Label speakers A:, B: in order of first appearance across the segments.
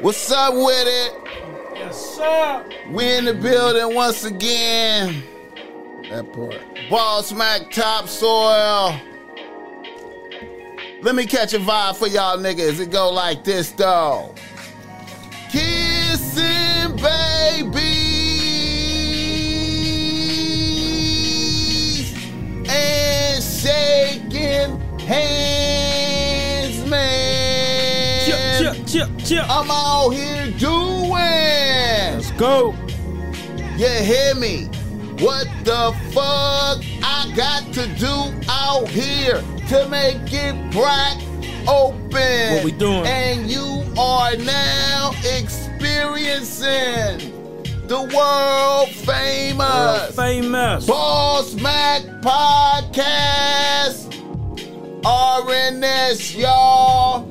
A: What's up with it?
B: Yes, sir.
A: We in the building once again.
C: That part.
A: Ball smack topsoil. Let me catch a vibe for y'all niggas. It go like this though. I'm out here doing.
B: Let's go.
A: You hear me? What the fuck I got to do out here to make it crack open?
B: What we doing?
A: And you are now experiencing the world famous
B: World famous.
A: Boss Mac Podcast. RNS, y'all.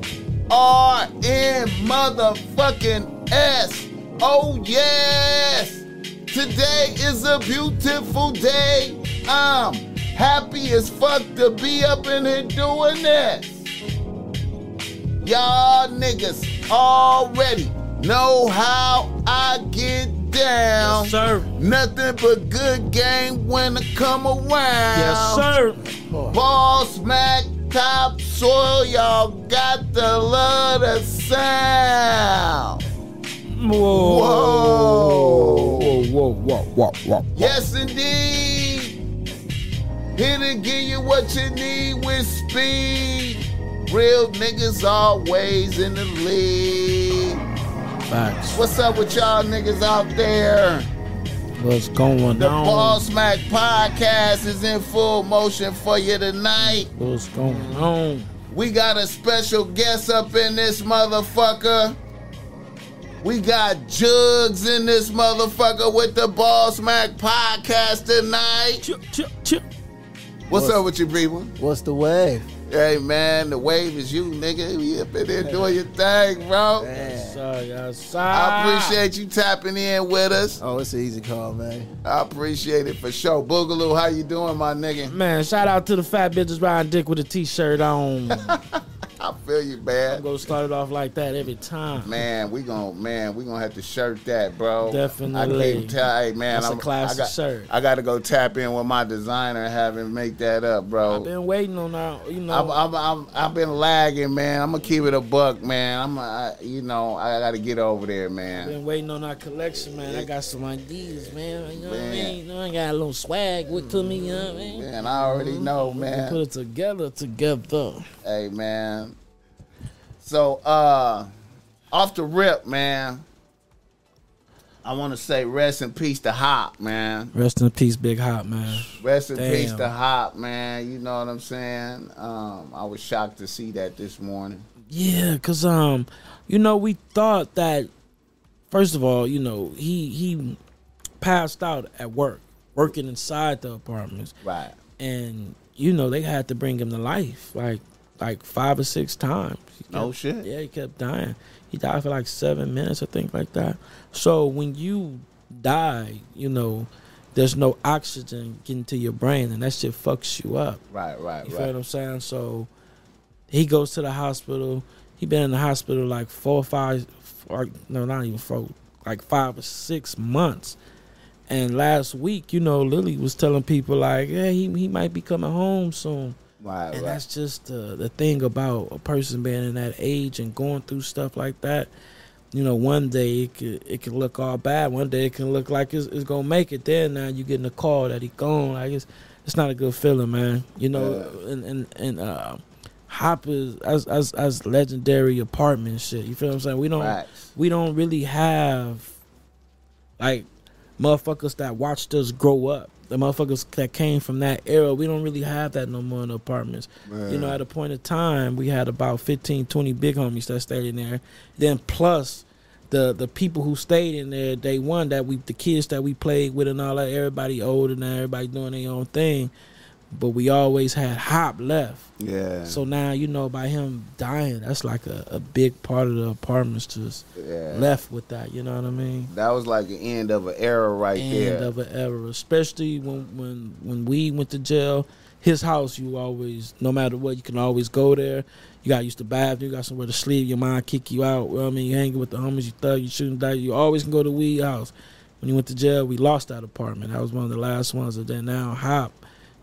A: RN motherfucking S. Oh, yes. Today is a beautiful day. I'm happy as fuck to be up in here doing this. Y'all niggas already know how I get down.
B: Yes, sir.
A: Nothing but good game when I come around.
B: Yes, sir.
A: Ball smack top soil, y'all got the love the sound.
B: Whoa.
A: Whoa.
B: Whoa, whoa, whoa, whoa, whoa.
A: Yes, indeed. Here to give you what you need with speed. Real niggas always in the lead.
B: Facts.
A: What's up with y'all niggas out there?
B: What's going
A: The
B: on?
A: The Ball Smack Podcast is in full motion for you tonight.
B: What's going on?
A: We got a special guest up in this motherfucker. We got Jugs in this motherfucker with the Ball Smack Podcast tonight.
B: Chip, chip, chip.
A: What's
C: What's-
A: up with you, people?
C: What's the wave?
A: Hey man, the wave is you, nigga. We up in there doing your thing, bro.
B: Yes, sir. Yes, sir.
A: I appreciate you tapping in with us.
C: Oh, it's an easy call, man.
A: I appreciate it for sure. Boogaloo, how you doing, my nigga?
B: Man, shout out to the fat bitches riding dick with a t-shirt on.
A: I feel you,
B: I'm
A: man.
B: gonna start it off like that every time.
A: Man, we gon' man, we gonna have to shirt that, bro.
B: Definitely.
A: I can't tell, hey man,
B: That's a
A: I'm,
B: classic
A: I got,
B: shirt.
A: I got to go tap in with my designer and have him make that up, bro.
B: I've been waiting on that, you know.
A: I'm, I'm, I'm, I've been lagging, man. I'm gonna keep it a buck, man. I'm, I, you know, I got to get over there, man.
B: I've been waiting on our collection, man. I got some ideas, man. You know what I mean? You know, I got a little swag with to me, you know what I mean?
A: Man, I already mm-hmm. know,
B: We
A: man.
B: Put it together, together.
A: Hey, man. So, uh, off the rip, man. I want to say rest in peace to Hop, man.
B: Rest in peace, Big Hot, man.
A: Rest in
B: Damn.
A: peace to Hop, man. You know what I'm saying? Um, I was shocked to see that this morning.
B: Yeah, cause um, you know, we thought that first of all, you know, he he passed out at work, working inside the apartments,
A: Right.
B: and you know they had to bring him to life like like five or six times. He
A: oh,
B: No
A: shit.
B: Yeah, he kept dying. He died for like seven minutes, I think, like that. So when you die, you know, there's no oxygen getting to your brain, and that shit fucks you up.
A: Right, right,
B: You feel what
A: right.
B: I'm saying? So he goes to the hospital. He been in the hospital like four or five, or, no, not even four, like five or six months. And last week, you know, Lily was telling people like, yeah, he he might be coming home soon.
A: Right,
B: And
A: right.
B: that's just the the thing about a person being in that age and going through stuff like that. You know, one day it could it could look all bad. One day it can look like it's, it's gonna make it. Then now you getting a call that he gone. Like it's it's not a good feeling, man. You know, and and and uh, Hop is as as as legendary apartment shit. You feel what I'm saying? We don't we don't really have like motherfuckers that watched us grow up. The motherfuckers that came from that era, we don't really have that no more in the apartments. You know, at a point of time, we had about 15, 20 big homies that stayed in there. Then plus the the people who stayed in there day one that we the kids that we played with and all that, everybody older now, everybody doing their own thing. But we always had Hop left.
A: Yeah.
B: So now, you know, by him dying, that's like a, a big part of the apartments just
A: yeah.
B: left with that. You know what I mean?
A: That was like the end of an era right
B: End
A: there.
B: End of an era, especially when when when we went to jail. his house. You always, no matter what, you can always go there. You got used to bath. You got somewhere to sleep. Your mind kick you out. What I mean, you hanging with the homies. You thug. You shooting dice. You always can go to Weed House. When you went to jail, we lost that apartment. That was one of the last ones. And then now Hop.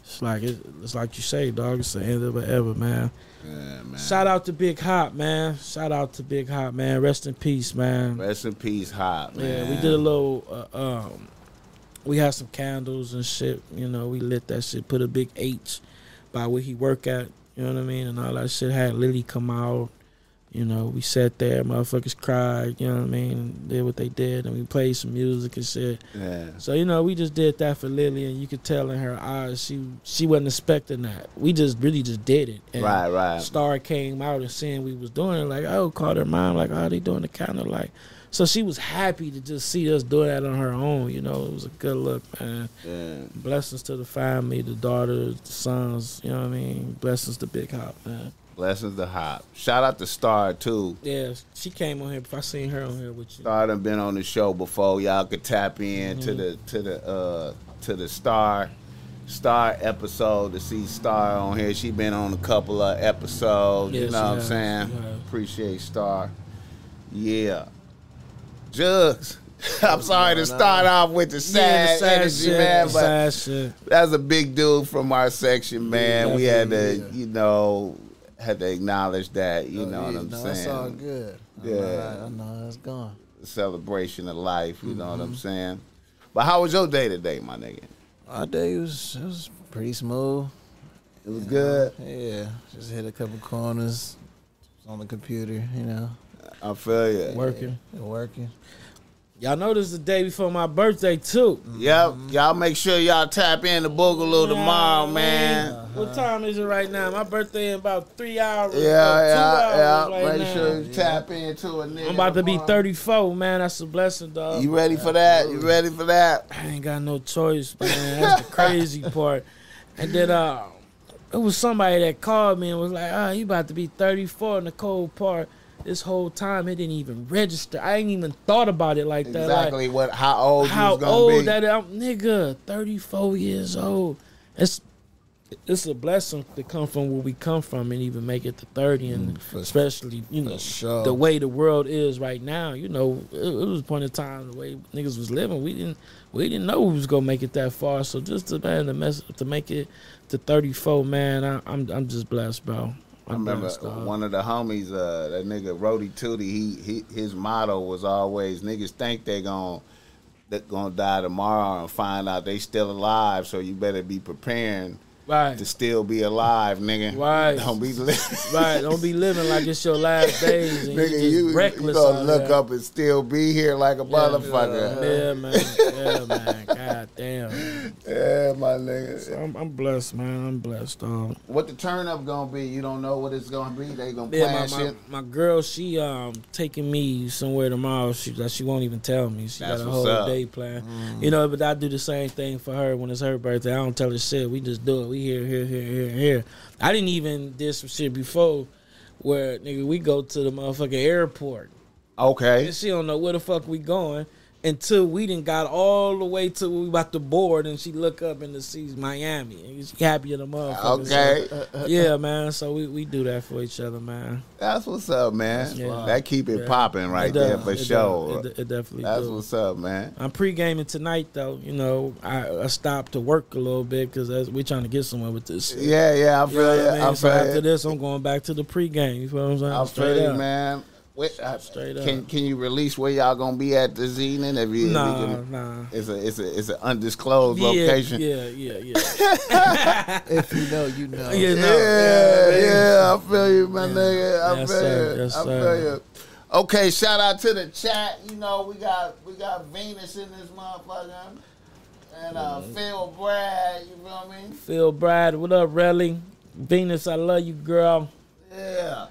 B: It's like it, it's like you say, dog. It's the end of it ever, man.
A: Yeah, man.
B: Shout out to Big Hop, man. Shout out to Big Hop, man. Rest in peace, man.
A: Rest in peace, Hop. Man.
B: Yeah, we did a little. Uh, um, we had some candles and shit. You know, we lit that shit. Put a big H by where he work at. You know what I mean? And all that shit. Had Lily come out. You know, we sat there, motherfuckers cried. You know what I mean? Did what they did, and we played some music and shit.
A: Yeah.
B: So you know, we just did that for Lily, and you could tell in her eyes she she wasn't expecting that. We just really just did it. And
A: Right, right.
B: Star came out and seeing we was doing it, like oh, called her mom, like oh, they doing the kind of like. So she was happy to just see us doing that on her own. You know, it was a good look, man.
A: Yeah.
B: Blessings to the family, the daughters, the sons. You know what I mean? Blessings to Big Hop, man.
A: Blessings to Hop. Shout out to Star too.
B: Yeah, she came on here. If I seen her on here with you,
A: Star done been on the show before. Y'all could tap in to
B: Mm-hmm.
A: the to the uh to the Star Star episode to see Star on here. She been on a couple of episodes.
B: Yeah,
A: you know what I'm saying? Appreciate Star. Yeah. Jugs. I'm sorry to start off with the sad,
B: the
A: energy,
B: shit,
A: man, but
B: sad
A: that's a big dude from our section, man. we had to,
C: definitely,
A: you know, had to acknowledge that. You
C: Oh,
A: know what I'm
C: no,
A: saying?
C: It's all good. I
A: Yeah.
C: know, I know it's gone.
A: celebration of life. You know what
C: Mm-hmm.
A: I'm saying? But how was your day today, my nigga?
C: Our day was it was pretty smooth.
A: It was good.
C: Yeah, just hit a couple corners on the computer. You know,
A: I feel you.
B: Working.
C: Yeah, working.
B: Y'all know this is the day before my birthday too.
A: Yep. Y'all make sure y'all tap in the Boogaloo tomorrow,
B: Yeah,
A: man.
B: What time is it right now? My birthday in about three hours.
A: Yeah,
B: two
A: yeah,
B: hours
A: yeah.
B: right
A: Make sure you tap into a nigga.
B: I'm about to be 34, man. That's a blessing, dog.
A: You ready for that? You ready for that?
B: I ain't got no choice, man. That's the crazy part. And then uh, it was somebody that called me and was like, "Ah, you about to be 34." in the cold part, this whole time it didn't even register. I ain't even thought about it like that. Like,
A: Exactly what? How old you
B: how old
A: be?
B: that I'm, nigga, 34 years old. It's it's a blessing to come from where we come from and even make it to 30 and mm,
C: for-
B: especially you know
C: sure.
B: the way the world is right now you know it, it was a point in time the way niggas was living we didn't we didn't know we was gonna make it that far so just to man the mess to make it to 34 man I, I'm I'm just blessed bro
A: I remember
B: blessed,
A: one of the homies, uh, that nigga Rody Tootie. He, he his motto was always niggas think they gon' they gonna die tomorrow and find out they still alive. So you better be preparing
B: right
A: to still be alive, nigga.
B: Right.
A: Don't be li-
B: right don't be living like it's your last days you
A: nigga. You, you
B: reckless
A: gonna look up and still be here like a motherfucker.
B: Yeah, man. Yeah, man. God damn.
A: Yeah, my nigga.
B: So I'm, I'm blessed, man. I'm blessed, dog.
A: What the turn up gonna be? You don't know what it's gonna be. They gonna
B: Yeah,
A: plan
B: my, my,
A: shit.
B: my girl, she um taking me somewhere tomorrow. She that she won't even tell me. She
A: That's
B: got a whole
A: up.
B: day planned. You know, but I do the same thing for her when it's her birthday. I don't tell her shit. We just do it. We here, here, here, here, here. I didn't even did some shit before where nigga we go to the motherfucking airport.
A: Okay.
B: And she don't know where the fuck we going until we didn't got all the way to we about to board and she look up and sees Miami. And she happy in the motherfucker.
A: Okay.
B: So, yeah, man. So we, we do that for each other, man.
A: That's what's up, man.
B: Yeah.
A: That keep it
B: Yeah.
A: popping right
B: It
A: there for
B: It does.
A: sure.
B: It, it definitely
A: That's
B: do.
A: what's up, man.
B: I'm pre gaming tonight though. You know, I, I stopped to work a little bit because we trying to get somewhere with this. Shit.
A: Yeah, yeah, I
B: You
A: feel
B: know
A: you.
B: what I mean?
A: I
B: so
A: feel
B: after this, I'm going back to the pre-game. You feel what I'm saying?
A: I
B: Straight
A: feel you,
B: up.
A: man. Wait, uh,
B: Straight
A: can
B: up.
A: can you release where y'all gonna be at this evening? If you, if you
B: Nah,
A: can-
B: nah.
A: it's a it's a it's an undisclosed
B: Yeah,
A: location.
B: yeah, yeah, yeah.
C: If you know, you know.
B: Yeah,
A: Yeah,
B: no.
A: yeah, I feel you, my nigga. I
B: Yes,
A: feel
B: sir.
A: you.
B: Yes,
A: I
B: sir.
A: feel you. Okay, shout out to the chat. You know, we got we got Venus in this motherfucker. And uh Phil Brad, you feel me?
B: Phil Brad, what up, Relly? Venus, I love you, girl.
A: Yeah.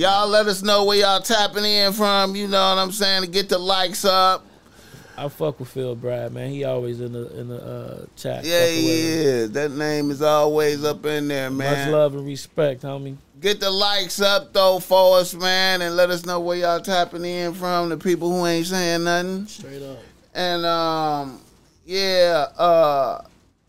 A: Y'all let us know where y'all tapping in from, you know what I'm saying, to get the likes up.
B: I fuck with Phil Brad, man. He always in the in the uh, chat.
A: Yeah,
B: fucking with him.
A: yeah. That name is always up in there, man.
B: Much love and respect, homie.
A: Get the likes up though for us, man, and let us know where y'all tapping in from. The people who ain't saying nothing.
B: Straight up.
A: And um, yeah, uh,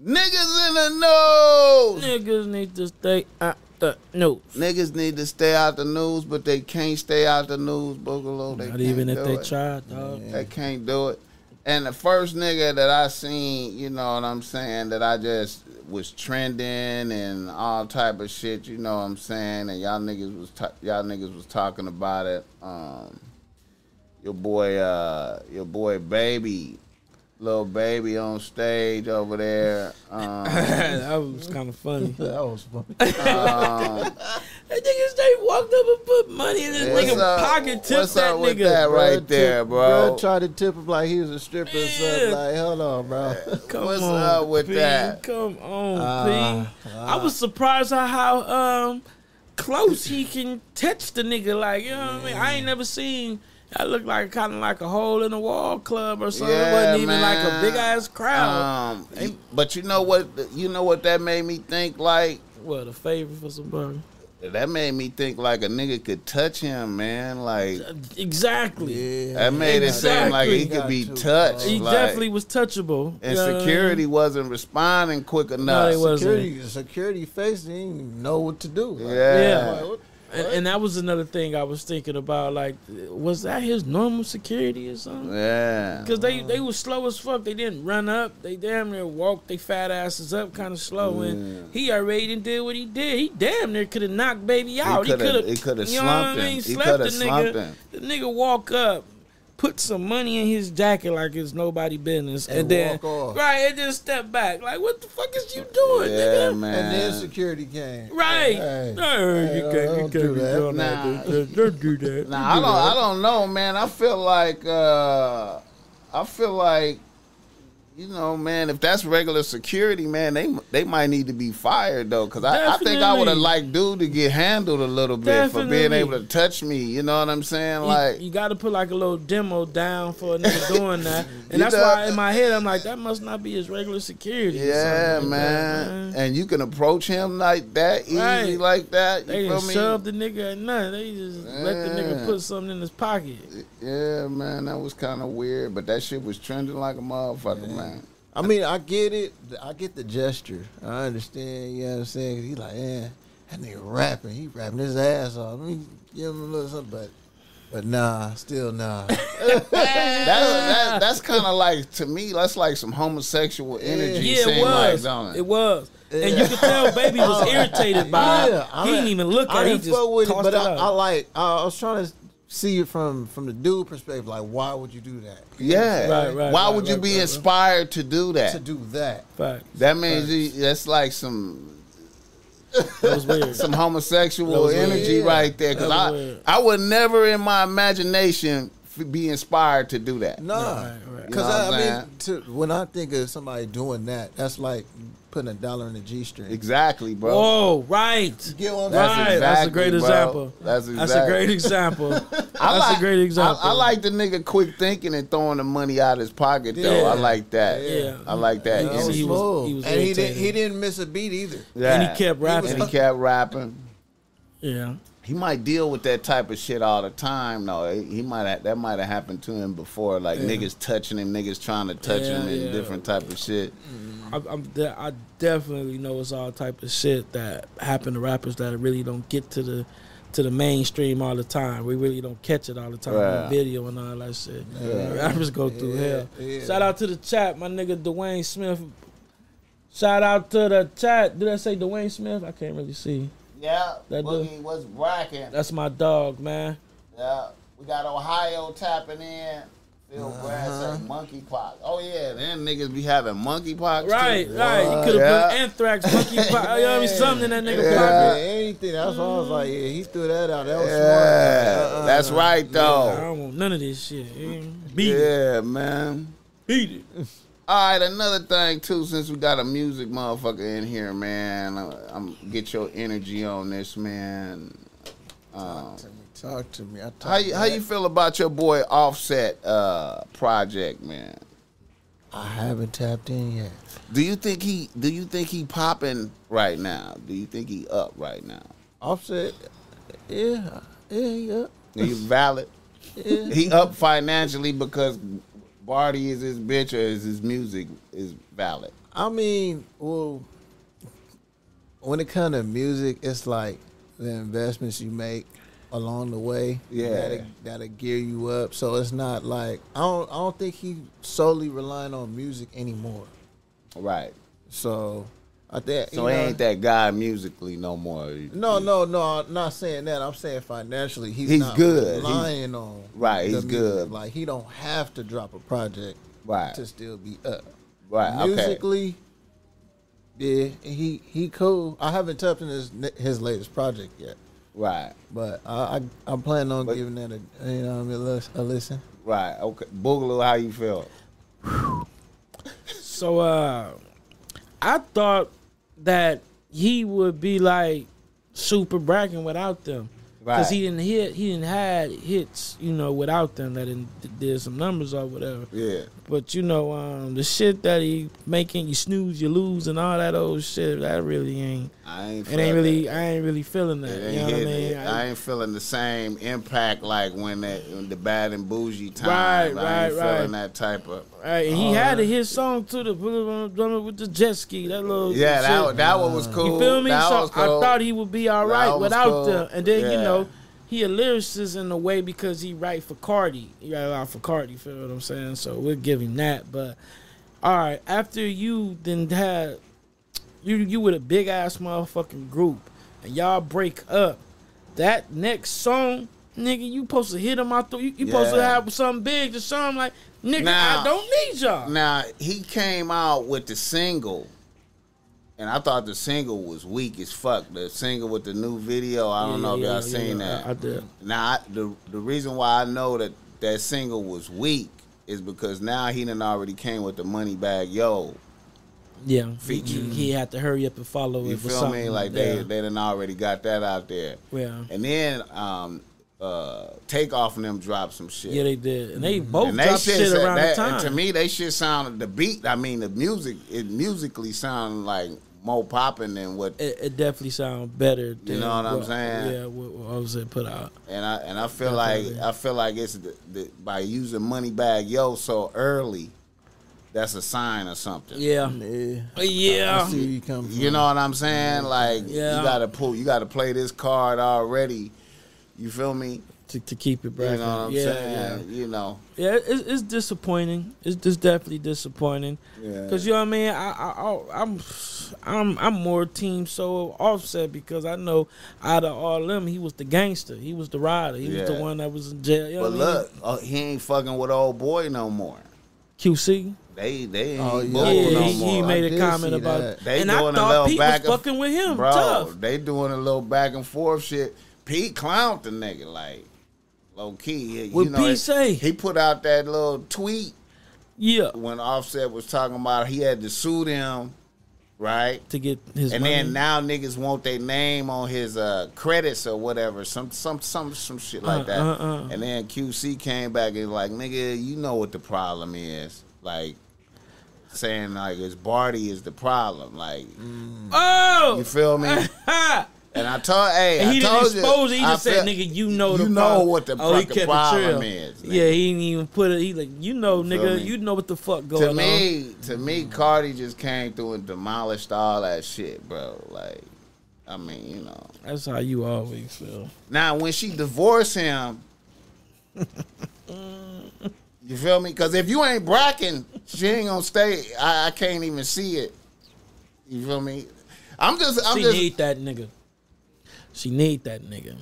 A: Niggas in the nose.
B: Niggas need to stay out the news.
A: Niggas need to stay out the news, but they can't stay out the news, Boogaloo. They
B: Not
A: can't
B: even if they
A: it.
B: tried, dog.
A: They can't do it. And the first nigga that I seen, you know what I'm saying, that I just was trending and all type of shit, you know what I'm saying, and y'all niggas was ta- y'all niggas was talking about it. Um, your boy, uh, your boy, baby, little baby on stage over there. Um,
B: that was kind of funny.
C: That was funny.
A: um,
B: That nigga straight walked up and put money in this
A: What's
B: nigga
A: up-
B: pocket, tipped
A: what's
B: that
A: up with
B: nigga.
A: that right
C: Bruh
A: there,
C: tip-
A: bro.
C: bruh tried to tip him like he was a stripper or something.
B: Yeah.
C: Like, hold on, bro.
B: Come
A: What's
B: on,
A: up with
B: P.
A: that?
B: Come on,
C: Ah,
B: P. I was surprised at how um close he can touch the nigga. Like, you know what I mean? I ain't never seen that looked like kind of like a hole in the wall club or something. it wasn't even like a big ass crowd.
A: Um, but you know what? You know what that made me think like.
B: what a favor for somebody.
A: That made me think like a nigga could touch him, man. Like
B: Exactly.
C: Yeah.
A: that made it seem like he could be touched.
B: He
A: like,
B: definitely was touchable.
A: and
B: You know what I mean?
A: security wasn't responding quick
B: No,
A: enough.
B: wasn't.
C: security, security face didn't even know what to do. Like,
A: Yeah.
C: like, what-
B: And, and that was another thing I was thinking about. Like, was that his normal security or something?
A: yeah.
B: Cause they they was slow as fuck. They didn't run up. They damn near walked they fat asses up kind of slow. And he already done did what he did. He damn near could have knocked baby out. He could have.
A: he coulda
B: You know what I mean?
A: He
B: the
A: slumped
B: nigga.
A: him.
B: The nigga walk up, put some money in his jacket like it's nobody business, and,
C: And
B: then
C: walk off.
B: right and then step back. Like what the fuck is you doing,
A: Yeah,
B: nigga?
A: man.
C: And then security came.
B: Right.
C: Hey,
B: no,
C: hey,
B: you
C: don't-
B: can't, you
C: don't
B: can't
C: do
B: be
C: that.
B: doing
A: Nah.
B: that. Don't- Don't do that.
A: Nah, I don't. I don't know, man. I feel like. uh I feel like. You know, man, if that's regular security, man, they they might need to be fired though, because I, I think I would have liked dude to get handled a little bit for being able to touch me. You know what I'm saying?
B: You-
A: Like,
B: you, got to put like a little demo down for a nigga doing that, and that's
A: know-
B: why in my head I'm like, that must not be his regular security.
A: yeah,
B: like that,
A: man. And you can approach him like that, easy
B: Right.
A: like that.
B: They
A: You feel
B: didn't shove the nigga or nothing. They just let the nigga put something in his pocket.
A: Yeah, man, that was kind of weird, but that shit was trending like a motherfucker, man.
C: I mean, I get it. I get the gesture. I understand. You know what I'm saying? he like, yeah, that nigga rapping. He rapping his ass off. Let me give him a little something, but, but nah, still nah.
A: That, that, that's kind of like to me. That's like some homosexual energy.
B: Yeah, it
A: seem like,
B: was.
A: don't
B: it was. And you could tell baby was irritated by it.
C: I
B: He didn't even look
C: I
B: at it. He
C: didn't
B: just
C: fuck with it, but
B: it
C: I,
B: out.
C: I like. I was trying to see it from from the dude perspective. Like, why would you do that?
A: Yeah.
B: Right, right,
A: Why
B: right,
A: would you be
B: right, right.
A: inspired to do that?
C: To do that.
B: Fact.
A: that means you, that's like some
B: That was weird.
A: some
B: That
A: homosexual
B: was
A: energy
C: Yeah.
A: right there. Because I
B: was weird.
A: I would never in my imagination f- be inspired to do that.
C: Nah,
B: Right, right.
C: because
A: You know what
C: I, I mean, to, when I think of somebody doing that, that's like putting a dollar in a G string.
A: Exactly, bro.
B: Whoa, right.
C: Get what I'm
A: That's
B: right.
C: saying?
B: That's a
A: exactly,
B: great
A: bro.
B: example.
A: That's
B: That's a great example. That's
A: like,
B: a great example.
A: I, I like the nigga quick thinking and throwing the money out of his pocket though. I like that.
B: Yeah.
A: I like that.
B: You
C: That was
B: energy.
A: energy.
B: he was- he was
C: and he didn't. He didn't miss a beat either.
A: Yeah.
B: And he kept rapping.
A: And he kept rapping.
B: yeah.
A: He might deal with that type of shit all the time. though. he might have, that might have happened to him before, like niggas touching him, niggas trying to touch
B: Yeah,
A: him, and
B: yeah.
A: different type of shit. Mm-hmm.
B: I, I'm de- I definitely know it's all type of shit that happen to rappers that really don't get to the to the mainstream all the time. We really don't catch it all the time
A: Right.
B: on video and all that shit.
A: Yeah.
B: Rappers go through
C: Yeah,
B: hell.
C: yeah.
B: Shout out to the chat, my nigga Dwayne Smith. Shout out to the chat. Did I say Dwayne Smith? I can't really see.
A: Yeah,
B: That
A: Boogie was rocking.
B: That's my dog, man.
A: Yeah, we got Ohio tapping in. Phil Brad
C: Uh-huh.
A: say monkeypox. Oh yeah, them niggas be having monkeypox. too.
B: Right, right. You could have
A: Yeah.
B: put anthrax, monkey, you know what I mean, something in that nigga
A: Yeah.
B: pocket.
C: anything. That's why I was like, yeah, he threw that out. That was
A: Yeah,
C: smart. Uh-uh.
A: that's right though.
B: I don't want none of this shit. Beat it,
A: Yeah, man.
B: beat it.
A: All right, another thing too, since we got a music motherfucker in here, man, I'm, I'm get your energy on this, man. Um,
C: Talk to me. Talk to me. I talk
A: how you how you feel about your boy Offset uh, project, man?
C: I haven't tapped in yet.
A: Do you think he do you think he popping right now? Do you think he up right now?
C: Offset. Yeah. Yeah. Yeah.
A: He valid?
C: Yeah.
A: He up financially because Cardi is his bitch or is his music is valid?
C: I mean, well, when it comes to music, it's like the investments you make along the way.
A: Yeah.
C: that'll, that'll gear you up. So it's not like I don't. I don't think he solely relying on music anymore.
A: Right.
C: So I think
A: So he
C: know-
A: ain't that guy musically no more.
C: No, no, no. I'm not saying that. I'm saying financially, he's,
A: He's
C: not
A: good.
C: relying on
A: Right, he's
C: music.
A: good.
C: Like he don't have to drop a project
A: Right.
C: to still be up.
A: Right. Okay.
C: Musically, yeah, he he cool. I haven't tapped in his his latest project yet,
A: Right.
C: but I, I I'm planning on
A: But-
C: giving that a you know what I mean, a lis- a listen.
A: Right. Okay. Boogaloo, how you feel?
B: So uh I thought that he would be like super bragging without them. Because
A: Right.
B: he didn't hit he didn't had hits, you know, without them that didn't some numbers or whatever.
A: Yeah.
B: But you know, um the shit that he making you snooze, you lose and all that old shit, that really ain't
A: I ain't.
B: it ain't really I ain't really feeling that. You know what I mean?
A: it. I ain't feeling the same impact like when that when the bad and bougie time.
B: Right,
A: I ain't
B: right,
A: feeling that type of.
B: Right, and he oh, had a hit song too, the drummer with the jet ski, that little
A: Yeah, that
B: shit.
A: that one was cool.
B: You feel me?
A: That
B: so
A: was
B: I thought he would be all right without
A: cool.
B: them. And then you know, he a lyricist in a way because he write for Cardi. He write a lot for Cardi. Feel what I'm saying? So we'll give him that. But all right, after you then had you you with a big ass motherfucking group and y'all break up, that next song. Nigga, you supposed to hit him out the. You, you supposed to have something big to show him like, nigga,
A: Now-
B: I don't need y'all.
A: Now he came out with the single, and I thought the single was weak as fuck. The single with the new video. I don't
B: Yeah,
A: know if y'all
B: yeah,
A: seen
B: yeah,
A: that.
B: I- I did.
A: Now I, the the reason why I know that that single was weak is because now he done already came with the Moneybagg Yo.
B: Yeah, he,
A: Feature.
B: he, he had to hurry up and follow
A: You
B: it. with
A: feel me?
B: something.
A: Like they
B: yeah.
A: they done already got that out there.
B: yeah,
A: And then um uh Takeoff and them dropped some shit.
B: yeah, they did, and they both
A: and they
B: dropped shit, around
A: that-
B: the
A: and to me, they shit sounded the beat. I mean, the music it musically sounded like more popping than what.
B: it, it definitely sounds better. Than
A: know what I'm saying?
B: Yeah, what, what was it put out?
A: And I and I feel like I feel like it's the, the, by using Moneybagg Yo so early, that's a sign or something.
B: Yeah,
C: Yeah,
B: yeah.
C: I see you come from.
A: You know what I'm saying? Like
B: Yeah.
A: you gotta pull, you gotta play this card already. You feel me?
B: To, to keep it
A: You
B: bracket.
A: know what I'm
B: yeah,
A: saying? You know.
B: yeah, yeah. It's, it's disappointing. It's just definitely disappointing.
A: Yeah.
B: Cause you know what I mean. I, I, I I'm I'm I'm more team so offset because I know out of all them he was the gangster. He was the rider. He was the one that was in jail. You know
A: But
B: what I mean?
A: look, uh, he ain't fucking with old boy no more.
B: QC.
A: They they ain't
C: Oh, yeah.
A: bull
B: Yeah,
A: no
B: he,
A: more.
B: he made
C: I
B: a comment about
C: that.
A: They
B: and I
A: doing a little
B: Pete was
A: back and-
B: fucking with him.
A: Bro,
B: Tough.
A: they doing a little back and forth shit. Pete clowned the nigga like low key. You
B: What
A: know, he-
B: say?
A: He put out that little tweet
B: Yeah.
A: when Offset was talking about he had to sue them, right?
B: To get his
A: And
B: money.
A: then now niggas want their name on his uh, credits or whatever, some some some some shit like
B: Uh,
A: that.
B: uh.
A: And then QC came back and like, nigga, you know what the problem is, like saying like it's Cardi is the problem, like
B: oh!
A: you feel me? And I told, hey,
B: and
A: I
B: he didn't
A: told you,
B: expose it. He
A: I
B: just said,
A: feel-
B: "Nigga, you know the
A: you know
B: problem."
A: what the
B: oh, he
A: fucking
B: kept
A: problem is, nigga.
B: Yeah, he didn't even put it. He like, you know,
A: feel
B: nigga, you know what the fuck going on
A: To me, to me, Cardi just came through and demolished all that shit, bro. Like, I mean, you know.
B: That's how you always feel.
A: Now, when she divorced him, you feel me? Because if you ain't bracking, she ain't gonna stay. I, I can't even see it. You feel me? I'm just, I'm
B: she
A: just.
B: need that nigga. She need that nigga.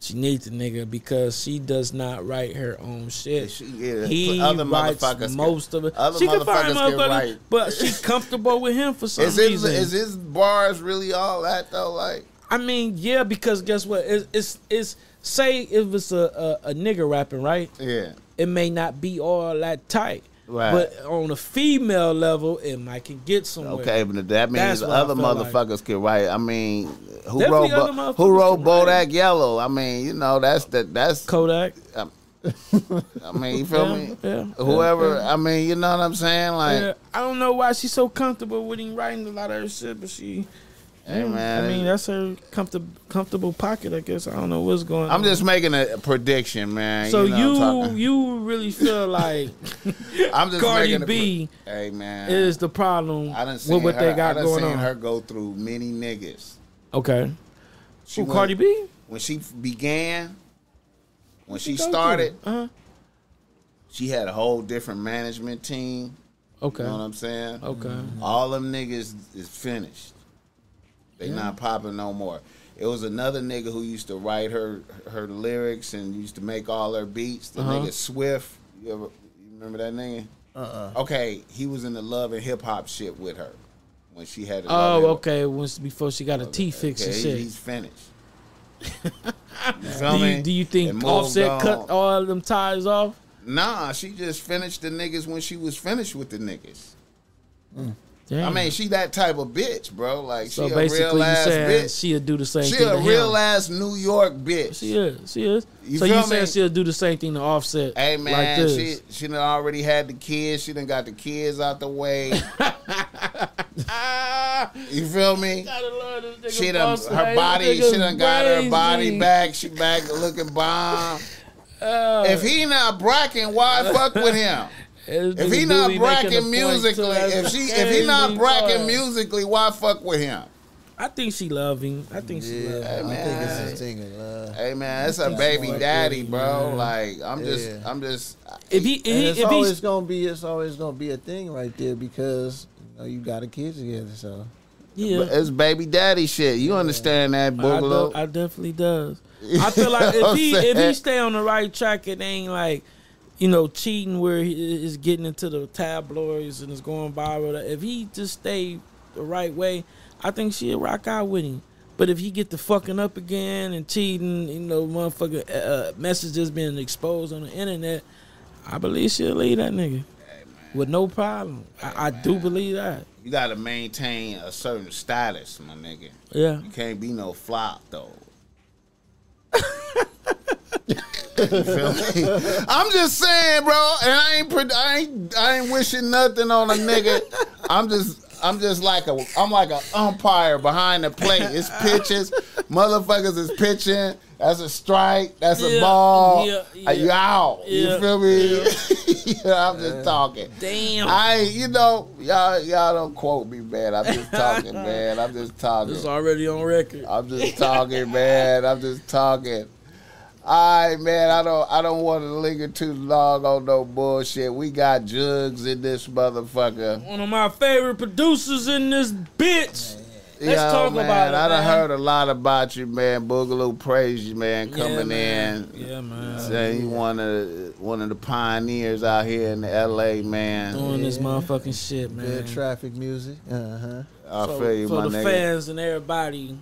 B: She needs the nigga because she does not write her own shit.
A: She- yeah,
B: he
A: other
B: writes
A: motherfuckers can-
B: most of it.
A: other
B: she can find
A: motherfuckers
B: but she comfortable with him for some
A: is his,
B: reason.
A: is his bars really all that though? Like,
B: I mean, yeah, because guess what? It's it's, it's say if it's a, a a nigga rapping, right?
A: yeah.
B: It may not be all that tight,
A: Right.
B: but on a female level, it might can get somewhere.
A: Okay, but that means
B: That's what I
A: other
B: like.
A: motherfuckers can write. I mean, who
B: Definitely
A: wrote Bo- who wrote. Bodak Yellow? I mean, you know, that's the that's.
B: Kodak.
A: I mean, you feel
B: Yeah,
A: me?
B: yeah,
A: Whoever.
B: yeah,
A: I mean, you know what I'm saying? Like,
B: I don't know why she's so comfortable with him writing a lot of her shit, but she
A: Hey man,
B: I mean, that's her comfortable comfortable pocket. I guess I don't know what's going. On.
A: I'm
B: on.
A: just making a prediction, man.
B: So
A: you, know,
B: you you really feel like
A: I'm just
B: Cardi
A: making a pre-
B: B
A: Hey man,
B: is the problem
A: I done seen
B: with what
A: her,
B: they got
A: I done
B: going
A: seen
B: on?
A: her go through many niggas.
B: Okay,
A: She
B: who
A: went-
B: Cardi B?
A: when she began, when she
B: Go
A: started.
B: Uh-huh.
A: she had a whole different management team.
B: Okay.
A: You know what I'm saying?
B: Okay.
A: All them niggas is finished. They not popping no more. It was another nigga who used to write her her lyrics and used to make all her beats. The
B: Uh-huh.
A: nigga Swift. You ever you remember that nigga?
C: Uh-uh.
A: Okay, he was in the love and hip hop shit with her when she had.
B: Oh, okay. Once before she got a T fix
A: Okay,
B: and shit.
A: he's finished.
B: do you do you think Offset
A: on.
B: cut all of them ties off?
A: Nah, she just finished the niggas when she was finished with the niggas.
B: Damn.
A: I mean, she that type of bitch, bro. Like
B: so
A: she a real ass bitch.
B: she'll do the same thing.
A: She
B: thing
A: a real
B: him.
A: ass New York bitch.
B: She is. She is.
A: You
B: so
A: feel
B: you
A: me?
B: saying she'll do the same thing to Offset?
A: Hey
B: like
A: man,
B: this?
A: she she done already had the kids. She done got the kids out the way. you feel me? She done her body. She done got her body back. She back looking bomb.
B: Uh,
A: If he not bracking, why fuck with him? If he not bracking musically, if she if he not bracking musically, why fuck with him?
B: I think she love him. I think she love
C: Yeah,
B: him.
C: I think it's a thing of love.
A: Hey man, it's a baby daddy, bro.
B: man.
A: Like I'm just,
C: Yeah.
A: I'm just.
B: If he, if
C: And
B: he,
C: it's
B: if
C: always
B: he's,
C: gonna be it's always gonna be a thing right there because you know you got a kid together. So
B: yeah,
A: It's baby daddy shit. You understand that,
B: I, do, I definitely does. I feel like if he if he stay on the right track, it ain't like you know cheating where he is getting into the tabloids and is going viral. If he just stay the right way, I think she'll rock out with him. But if he get the fucking up again and cheating, you know, motherfucking uh, messages being exposed on the internet, I believe she'll leave that nigga with no problem. I, I do believe that.
A: You got to maintain a certain status, my nigga.
B: Yeah.
A: You can't be no flop though. I'm just saying, bro, and I ain't, I ain't, I ain't wishing nothing on a nigga. I'm just, I'm just like a, I'm like an umpire behind the plate. It's pitches, motherfuckers is pitching. That's a strike. That's a ball.
B: yeah,
A: Uh, You
B: yeah.
A: out.
B: Yeah,
A: You feel me? Yeah, I'm just talking.
B: Damn.
A: I, you know, y'all, y'all don't quote me, man. I'm just talking, man. I'm just talking.
B: It's already on record.
A: I'm just talking, man. I'm just talking. All right, man. I don't, I don't want to linger too long on no bullshit. We got jugs in this motherfucker.
B: One of my favorite producers in this bitch. Let's
A: Yo,
B: talk
A: man,
B: about it,
A: I done
B: man.
A: heard a lot about you, man. Boogaloo praise you, man, coming
B: man.
A: in.
B: Yeah, man.
A: Saying you one of one of the pioneers out here in L.A., man.
B: Doing this motherfucking shit, man.
C: good traffic music. Uh huh.
A: I
B: So,
A: feel you,
B: for
A: my
B: the
A: nigga.
B: fans and everybody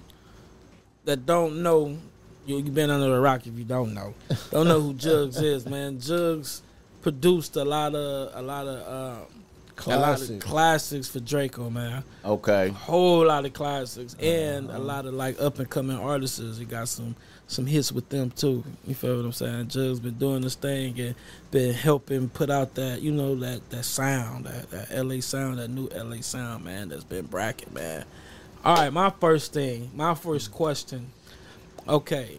B: that don't know, you you been under the rock if you don't know. Don't know who Jugs is, man. Jugs produced a lot of a lot of uh, a lot of classics for Drakeo, man.
A: Okay.
B: whole lot of classics and a lot of like up and coming artists. He got some some hits with them too. You feel what I'm saying? Jug's been doing this thing and been helping put out that you know that that sound, that, that LA sound, that new LA sound, man. That's been bracket, man. All right, my first thing, my first question. Okay,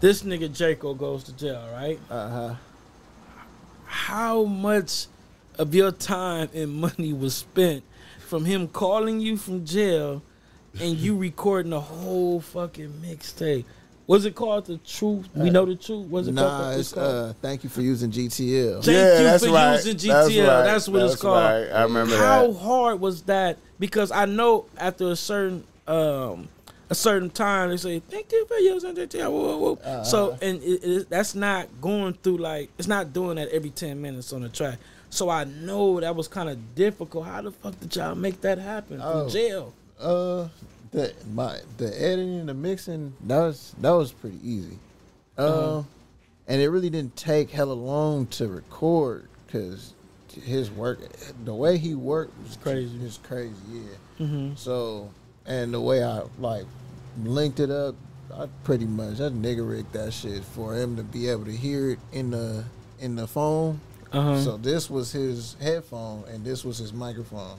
B: this nigga Jaco goes to jail, right?
C: Uh huh.
B: how much of your time and money was spent from him calling you from jail and you recording the whole fucking mixtape? Was it called the truth? We know the truth. Was it
C: Nah,
B: called?
C: it's uh. Thank you for using GTL.
B: Thank
A: Yeah,
B: you
A: that's
B: for
A: right.
B: using
A: That's
B: GTL.
A: right.
B: That's what it's called.
A: right. I remember
B: How
A: that.
B: hard was that? Because I know after a certain um a certain time they say thank you for. Whoa, whoa, whoa. So and it, it, that's not going through like it's not doing that every ten minutes on the track. So I know that was kind of difficult. How the fuck did y'all make that happen
C: Oh.
B: from jail?
C: Uh, the my the editing the mixing that was that was pretty easy. Um,
B: Uh-huh.
C: and it really didn't take hella long to record because his work, the way he worked was
B: Crazy.
C: It's crazy, yeah.
B: Mm-hmm.
C: So, and the way I like linked it up, I pretty much I nigga rigged that shit for him to be able to hear it in the in the phone.
B: Uh-huh.
C: So this was his headphone and this was his microphone.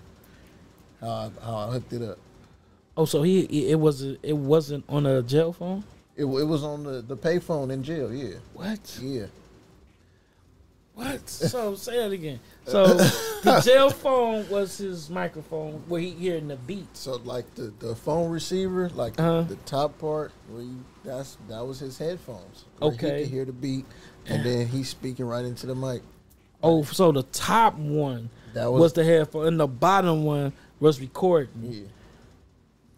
C: How I, how I hooked it up.
B: Oh, so he it was it wasn't on a jail phone.
C: It, it was on the the payphone in jail. Yeah,
B: What?
C: yeah.
B: What? So say that again. So the jail phone was his microphone where he hearing the beat.
C: So like the, the phone receiver, like
B: Uh-huh.
C: the top part, where you that's that was his headphones. where
B: Okay.
C: he could hear the beat, and then he's speaking right into the mic.
B: Oh, so the top one
C: That
B: was,
C: was,
B: the headphone, and the bottom one was recording.
C: yeah.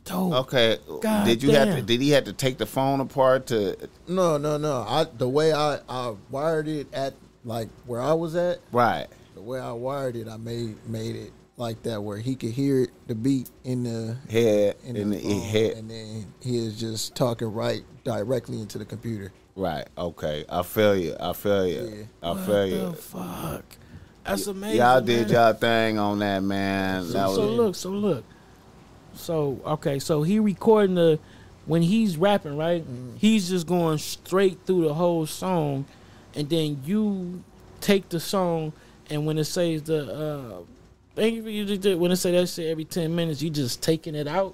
B: Dope.
A: Okay.
B: God
A: did you have to? Did he have to take the phone apart to?
C: No, no, no. I the way I I wired it at like where I was at,
A: Right.
C: the way I wired it, I made made it like that where he could hear it, the beat in the
A: Head
C: in
A: in
C: the,
A: the
C: phone,
A: head.
C: and then he is just talking right directly into the computer.
A: Right. Okay. I feel you. I feel you. I
B: What
A: feel
B: the
A: you.
B: fuck? That's amazing.
A: Y'all did
B: man.
A: y'all thing on that, man.
B: So,
A: That was,
B: so look, so look. So okay, so he recording the when he's rapping, right?
A: Mm-hmm.
B: He's just going straight through the whole song, and then you take the song, and when it says the uh, thank you for you did when it say that shit every ten minutes, you just taking it out.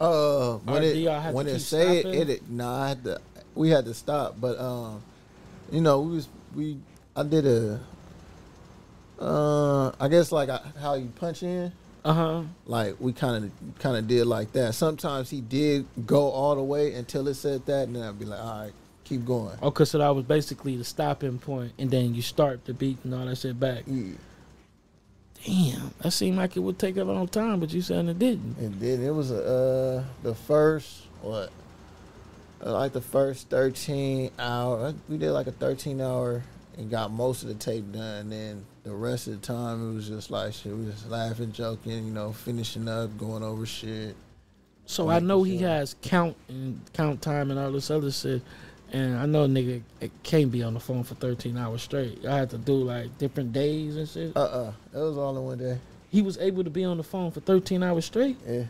C: Uh, when it when it say it,
B: stopping?
C: it, it nah, I had to, we had to stop. But um, you know, we was we I did a uh, I guess like I, how you punch in,
B: Uh huh.
C: like we kind of kind of did like that. Sometimes he did go all the way until it said that, and then I'd be like, all right, keep going.
B: Okay, so that was basically the stopping point, and then you start the beat and all that shit back.
C: Yeah.
B: Damn, that seemed like it would take a long time, but you said it didn't.
C: It did. it was uh the first what uh, like the first thirteen hour we did like a thirteen hour and got most of the tape done. And then the rest of the time it was just like shit. We was laughing, joking, you know, finishing up, going over shit.
B: So I know he
C: sure.
B: has count and count time and all this other shit. And I know nigga it can't be on the phone for 13 hours straight. I had to do like different days and shit.
C: Uh uh It was all in one day.
B: He was able to be on the phone for 13 hours straight.
C: Yeah.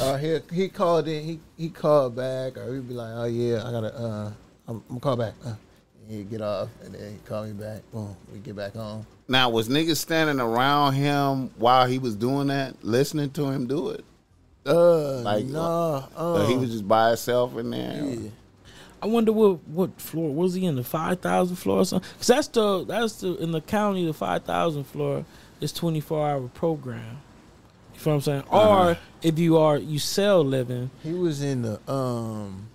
C: Uh, he he called in. He he called back, or he'd be like, "Oh yeah, I gotta. Uh, I'm, I'm gonna call back." Uh, he'd get off, and then he'd call me back. Boom, we get back on.
A: now was niggas standing around him while he was doing that, listening to him do it.
C: Uh,
A: Like,
C: nah.
A: Or
C: Uh,
A: he was just by himself in there.
C: yeah.
B: I wonder what what floor was he in the 5,000 floor or something? Cause that's the that's the in the county the 5,000 floor is 24 hour program. You feel what I'm saying?
A: Uh-huh.
B: Or if you are you sell living,
C: He was in the um.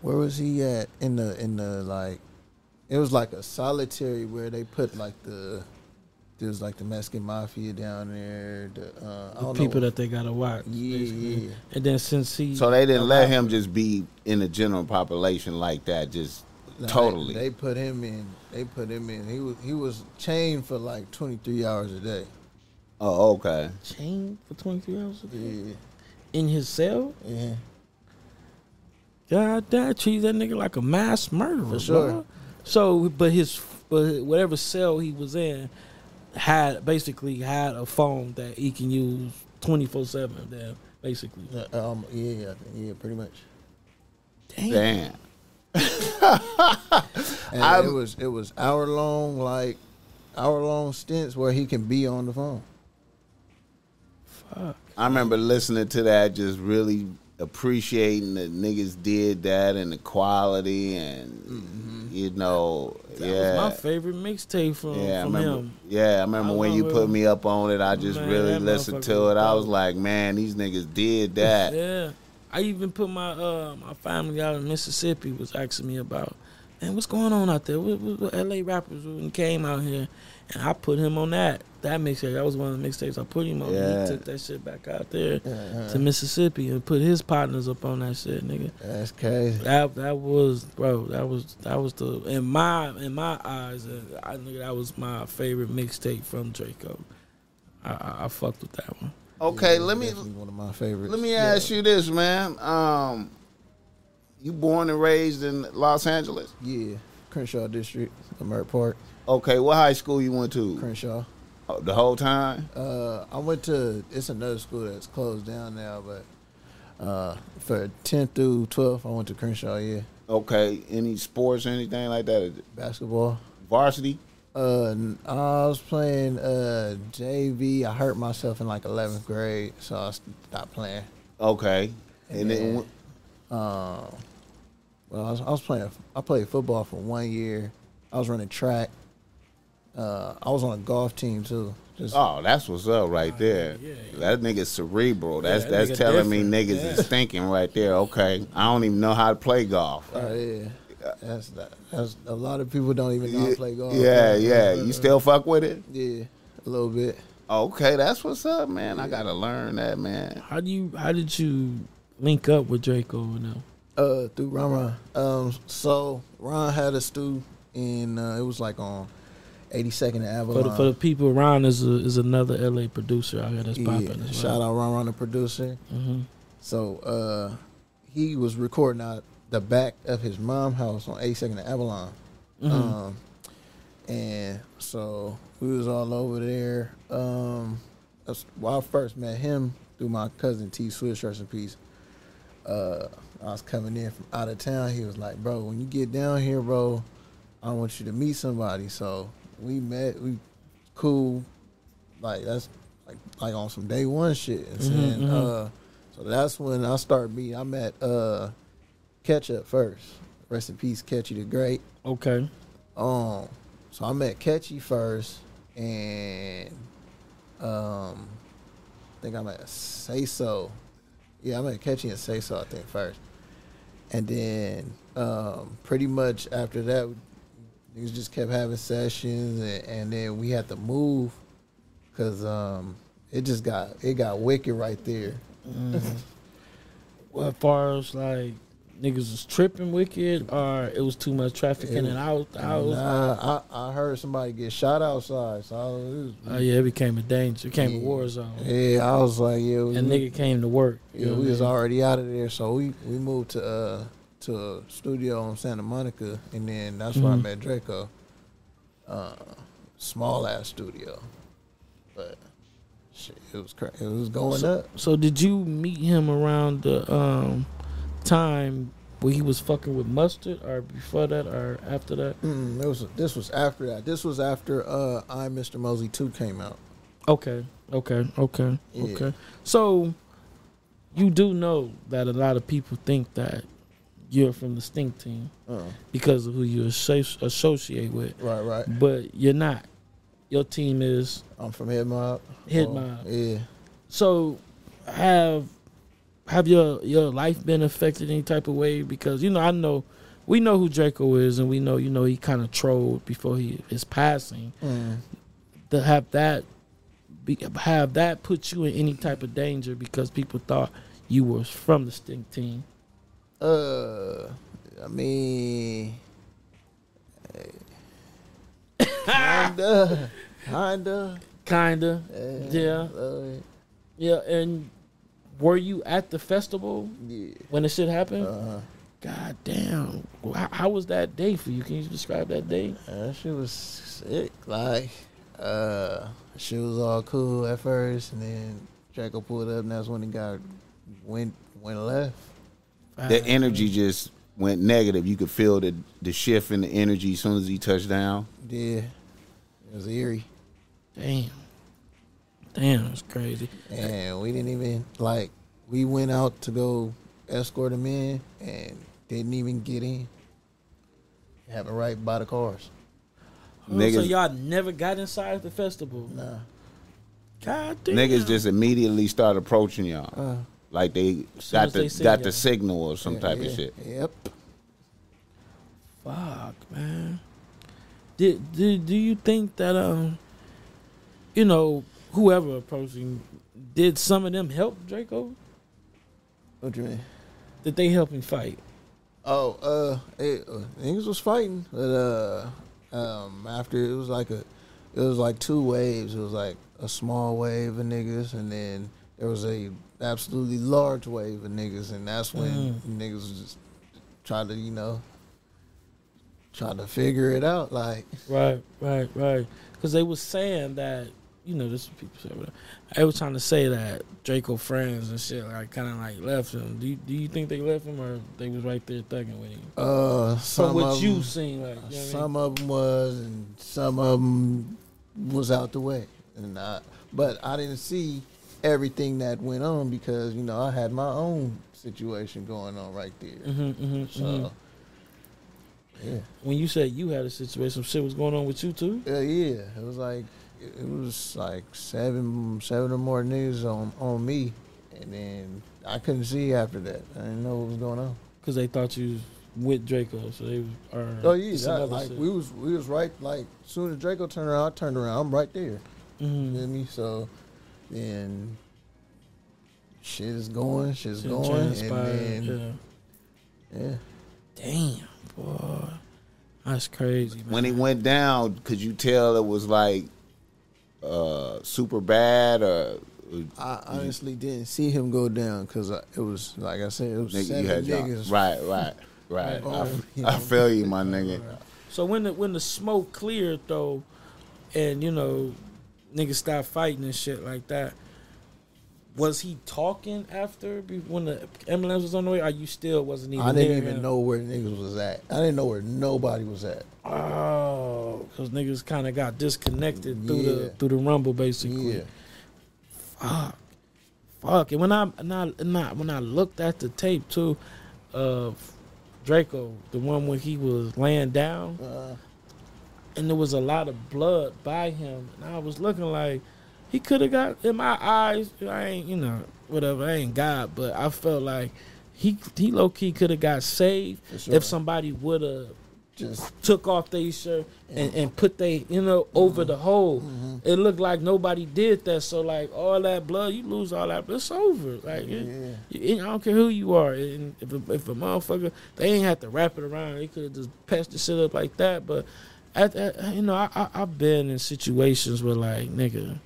C: Where was he at? In the in the like, it was like a solitary where they put like the. There was like the Mexican mafia down there. The, uh, I
B: the
C: don't
B: people
C: know.
B: that they gotta watch.
C: Yeah,
B: basically.
C: yeah.
B: And then since he
A: So they didn't let him just be in the general population like that, just
C: Nah,
A: totally.
C: They, they put him in. They put him in. He was he was chained for like twenty three hours a day.
A: oh, okay.
B: chained for 23 hours a day
C: Yeah,
B: in his cell.
C: yeah.
B: God damn, treat that nigga like a mass murderer.
C: For sure.
B: bro. So, but his, but whatever cell he was in had basically had a phone that he can use twenty four seven. There, basically.
C: Uh, Um, yeah, yeah, yeah, pretty much.
B: Damn.
A: Damn.
C: And
A: I'm-
C: it was it was hour long like hour long stints where he can be on the phone.
B: Fuck.
A: I remember listening to that, just really appreciating that niggas did that and the quality and you know,
B: Mm-hmm. That
A: yeah.
B: was my favorite mixtape from,
A: yeah, I
B: from
A: remember.
B: him.
A: Yeah, I remember
B: I
A: when you put me up on it. I just
B: Man,
A: really listened to it. I was like, man, these niggas did that.
B: Yeah. I even put my uh my family out in Mississippi was asking me about, man, what's going on out there? What, what, what LA rappers when came out here, and I put him on that that mixtape. That was one of the mixtapes I put him on.
A: Yeah.
B: He took that shit back out there
C: Uh-huh.
B: to Mississippi and put his partners up on that shit, nigga.
C: That's crazy.
B: That that was bro. That was that was the in my in my eyes. uh, I nigga that was my favorite mixtape from Drakeo. I, I, I fucked with that one.
A: Okay,
C: Yeah,
A: let me
C: one of my favorites.
A: let me ask you this, man. Um, you born and raised in Los Angeles?
C: Yeah, Crenshaw District, Leimert Park,
A: Okay, what high school you went to?
C: Crenshaw.
A: Oh, the whole time?
C: Uh, I went to it's another school that's closed down now, but uh, for 10th through 12th, I went to Crenshaw. Yeah,
A: Okay, any sports or anything like that?
C: basketball.
A: Varsity?
C: Uh, I was playing uh JV. I hurt myself in like eleventh grade, so I stopped playing.
A: Okay. And then
C: Um, well, I was, I was playing. I played football for one year. I was running track. Uh, I was on a golf team too. Just
A: oh, that's what's up right there.
B: yeah, yeah.
A: That nigga's cerebral. That's
B: that
A: that's
B: nigga
A: telling me niggas
B: Yeah.
A: is thinking right there. Okay, I don't even know how to play golf.
C: oh yeah, that's that. That's a lot of people don't even know how to play golf.
A: Yeah, yeah. You still fuck with it?
C: yeah, a little bit.
A: Okay, that's what's up, man. I gotta learn that, man.
B: How do you? How did you link up with Drakeo and them?
C: Uh, through Ron Ron. Um, so Ron had a stew, and uh, it was like on 82nd and
B: For
C: Avalon.
B: the, for the people, Ron is a, is another LA producer out here that's
C: yeah,
B: popping. as
C: shout out Ron Ron, the producer.
B: hmm
C: So uh, he was recording out the back of his mom house on 82nd and Avalon.
B: Mhm.
C: Um, and so we was all over there. Um, that's well, I first met him through my cousin T Swiss, rest in peace. Uh, I was coming in from out of town. He was like, "Bro, when you get down here, bro, I want you to meet somebody." So we met. We cool. Like that's like like on some day one shit. And then,
B: mhm.
C: uh, so that's when I start meeting. I met uh, Ketchup first. Rest in peace, Ketchy the Great.
B: Okay.
C: Um, so I met Ketchy first, and um, I think I met Say So. Yeah, I met Ketchy and Say So. I think first, and then um, pretty much after that, niggas just kept having sessions, and, and then we had to move because um, it just got it got wicked right there.
B: Well, as far as like niggas was tripping wicked, or it was too much traffic in and out. House.
C: Nah, I, I heard somebody get shot outside, so I was,
B: Oh yeah, it became a danger. It became a war zone.
C: yeah, I was like, yeah,
B: And nigga came to work.
C: Yeah, we was already out of there, so we, we moved to uh to a studio in Santa Monica, and then that's where I
B: Mhm.
C: met Drakeo. Uh, small ass studio, but shit, it was cra- it was going
B: so,
C: up.
B: So did you meet him around the um time where he was fucking with mustard, or before that, or after that?
C: Mm, it was this was after that. This was after uh I Mr. Mosley two came out.
B: Okay, okay, okay,
C: Yeah.
B: okay. So you do know that a lot of people think that you're from the Stink Team
C: Uh,
B: because of who you associate with,
C: right, right.
B: but you're not. Your team is
C: I'm from Head Mob.
B: Head
C: Oh,
B: Mob.
C: Yeah.
B: So have have your your life been affected any type of way? Because you know, I know we know who Drakeo is, and we know you know he kind of trolled before he his passing.
C: Mm.
B: To have that be, have that put you in any type of danger because people thought you were from the Stink Team.
C: Uh, I mean, kinda, kinda.
B: Kinda, Yeah.
C: uh,
B: yeah. And were you at the festival
C: yeah.
B: when the shit happened?
C: Uh-huh.
B: God damn! How, how was that day for you? Can you describe that day?
C: that shit was sick. Like, uh, shit was all cool at first, and then Drakeo pulled up, and that's when he got went went left.
A: The energy just went negative. You could feel the the shift in the energy as soon as he touched down.
C: Yeah, it was eerie,
B: Damn. Damn, that's crazy.
C: and we didn't even like. We went out to go escort him in, and didn't even get in. Happened right by the cars.
B: Oh, so
A: Niggas-
B: y'all never got inside the festival?
C: Nah.
B: God damn.
A: Niggas just immediately start approaching y'all
C: Uh,
A: like they
B: Soon
A: got the
B: they
A: got
B: y'all.
A: the signal or some
C: yeah,
A: type
C: yeah,
A: of shit.
C: Yep.
B: Fuck, man. Did, did do you think that um, you know, whoever approaching, did some of them help Drakeo?
C: What do you mean?
B: Did they help him fight?
C: Oh, uh, it, uh, niggas was fighting, but uh, um, after it was like a, it was like two waves. It was like a small wave of niggas, and then there was a absolutely large wave of niggas, and that's when niggas was just trying to, you know, trying to figure it out. Like,
B: Right, right, right. Because they was saying that you know, this is what people say. But I was trying to say that Drakeo friends and shit like kind of like left him. Do you, do you think they left him or they was right there thugging with him?
C: Uh, some
B: From what
C: of
B: you
C: them,
B: seen, like you know what I mean?
C: some of them was, and some of them was out the way. And I, but I didn't see everything that went on because you know I had my own situation going on right there.
B: hmm hmm
C: So yeah,
B: When you said you had a situation, some shit was going on with you too.
C: yeah, yeah. It was like it was like seven, seven or more niggas on on me, and then I couldn't see after that. I didn't know what was going on.
B: Because they thought you was with Drakeo, so they are.
C: Oh yeah, that- like we was we was right. Like soon as Drakeo turned around, I turned around. I'm right there. You
B: hmm
C: feel me? So then shit is going, shit's
B: Shit
C: going, and
B: transpired,
C: then yeah.
B: Damn, boy, that's crazy. Man.
A: When it went down, could you tell it was like uh super bad or
C: I honestly didn't see him go down because it was like I said, it was
A: nigga,
C: seven
A: you had
C: niggas.
A: right, right, right.
C: Oh,
A: I, I feel you, my nigga.
B: So when the when the smoke cleared though, and you know, niggas stopped fighting and shit like that. Was he talking after when the ambulance was on the way? Are you still wasn't even?
C: I didn't even
B: him?
C: know where niggas was at. I didn't know where nobody was at.
B: Oh, because niggas kind of got disconnected through the through the rumble, basically.
C: Yeah.
B: Fuck, fuck. And when I and I when I looked at the tape too, of Drakeo, the one when he was laying down,
C: Uh,
B: and there was a lot of blood by him, and I was looking like he could have got in my eyes. I ain't, you know, whatever. I ain't God, but I felt like he he low key could have got saved
C: sure.
B: if somebody would have
C: just
B: took off their shirt and, and put they you know over the hole.
C: Mm-hmm.
B: It looked like nobody did that. So like all that blood, you lose all that. It's over. Like it-
C: yeah.
B: you- I don't care who you are. And if a, if a motherfucker, they ain't have to wrap it around. They could have just patched the shit up like that. But at, at, you know, I, I I've been in situations where like nigga.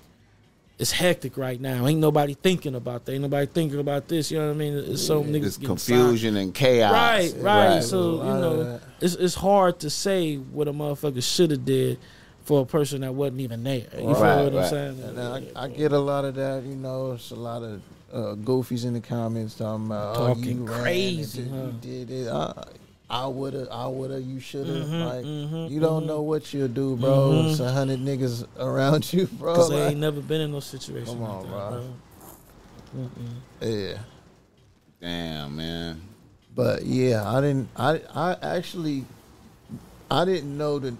B: It's hectic right now. Ain't nobody thinking about that. Ain't nobody thinking about this. You know what I mean? It's so niggas
A: It's
B: getting
A: confusion and chaos.
B: Right, right.
A: Right.
B: So you know, it's it's hard to say what a motherfucker should have did for a person that wasn't even there. You feel
A: Right,
B: what I'm saying?
C: And I, I get a lot of that, you know. It's a lot of uh, goofies in the comments talking about oh,
B: Talking
C: you ran
B: crazy,
C: and
B: huh?
C: You did it. I, I would have. I would have. You should have.
B: Mhm,
C: like
B: mhm,
C: you don't
B: mhm.
C: know what you'll do, bro.
B: Mhm.
C: It's a hundred niggas around you, bro.
B: Cause they
C: Like,
B: ain't never been in those situations.
C: Come
B: like
C: on,
B: that,
C: bro.
B: bro.
C: Yeah.
A: Damn, man.
C: But yeah, I didn't. I I actually, I didn't know that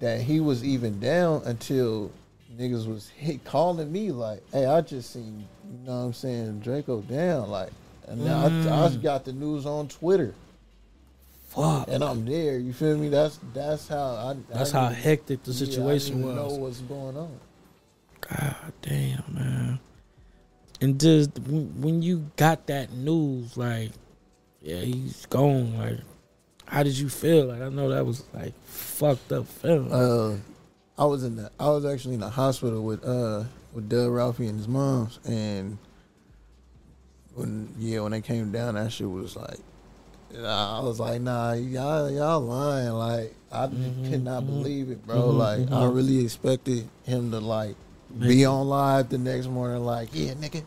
C: that he was even down until niggas was hit calling me like, "Hey, I just seen you know what I'm saying Drakeo down." Like, and now I, I
B: Mm.
C: got the news on Twitter,
B: Fuck.
C: and I'm there. You feel me? That's that's how I.
B: That's
C: I
B: how hectic the
C: yeah, I
B: situation
C: didn't
B: was.
C: Know what's going on?
B: God damn, man. And just when when you got that news, like, yeah, he's gone. Like, how did you feel? Like, I know that was like fucked up feeling.
C: Uh, I was in the I was actually in the hospital with uh with Doug Ralphie and his moms and when yeah when they came down that shit was like I was like nah y'all y'all lying like I
B: Mhm,
C: could not
B: mhm.
C: believe it bro
B: Mhm,
C: like I
B: mhm.
C: really expected him to like
B: Make
C: be
B: it-
C: on live the next morning like yeah nigga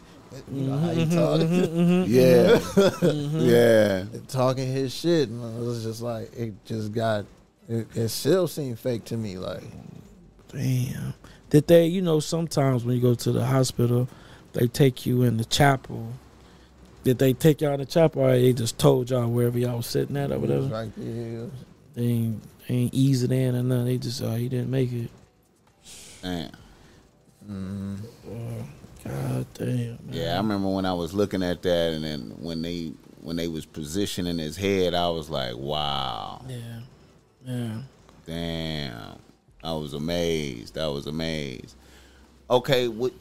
C: you know how he
B: Mhm,
C: talk
B: mhm, mhm,
A: Yeah. Yeah.
C: talking his shit and it was just like it just got it, it still seemed fake to me like
B: Damn. Did they, you know, sometimes when you go to the hospital, they take you in the chapel. Did they take y'all in the chapel or they just told y'all wherever y'all was sitting at or whatever?
C: right there
B: They ain't, they ain't ease it in or nothing. They just, oh, he didn't make it.
A: Damn.
C: mm
B: Oh, God damn. Man.
A: Yeah, I remember when I was looking at that, and then when they when they was positioning his head, I was like, wow,
B: Yeah. Yeah.
A: damn. I was amazed. I was amazed. Okay, with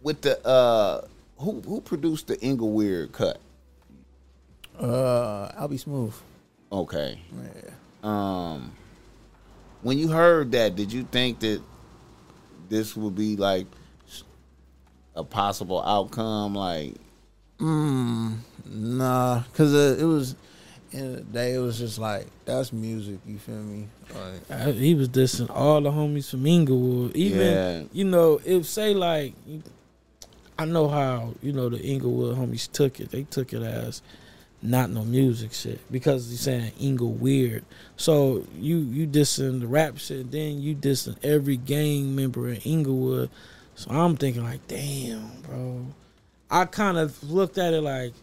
A: with the uh, who who produced the Ingleweird cut?
C: Uh, I'll be smooth.
A: Okay,
C: Yeah.
A: um, when you heard that, did you think that this would be like a possible outcome? Like,
C: Mm, nah, cause uh, it was, end of the day, it was just like that's music. You feel me? Like,
B: Uh, he was dissing all the homies from Inglewood. Even
A: Yeah.
B: you know, if say like, I know how you know the Inglewood homies took it. They took it as not no music shit because he's saying Ingle weird. So you you dissing the rap shit, then you dissing every gang member in Inglewood. So I'm thinking like, damn, bro. I kind of looked at it like.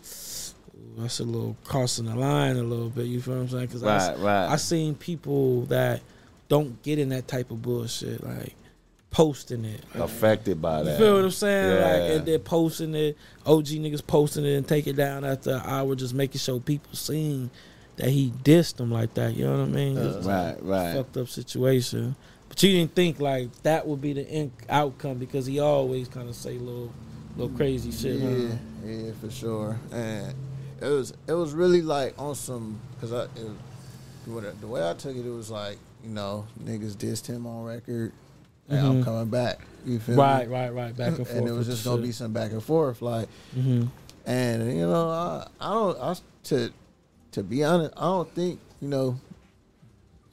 B: That's a little crossing the line a little bit. You feel what I'm saying? Because
A: Right, right.
B: I seen people that don't get in that type of bullshit, like posting it.
A: Affected by that.
B: you feel what I'm saying?
A: Yeah.
B: Like, and they're posting it. OG niggas posting it and take it down after an hour, just making sure people seeing that he dissed them like that. You know what I mean? It's
A: Right, right.
B: fucked up situation. But you didn't think like that would be the end outcome because he always kind of say little, little crazy shit. huh?
C: yeah, yeah, for sure. And it was it was really like on some because I it, the way I took it, it was like you know niggas dissed him on record. And I'm
B: Mhm.
C: coming back. You feel
B: Right,
C: me?
B: right, right. Back and forth.
C: and it was just gonna
B: shit.
C: be some back and forth, like,
B: hmm
C: and you know, I, I don't, I to, to be honest, I don't think you know,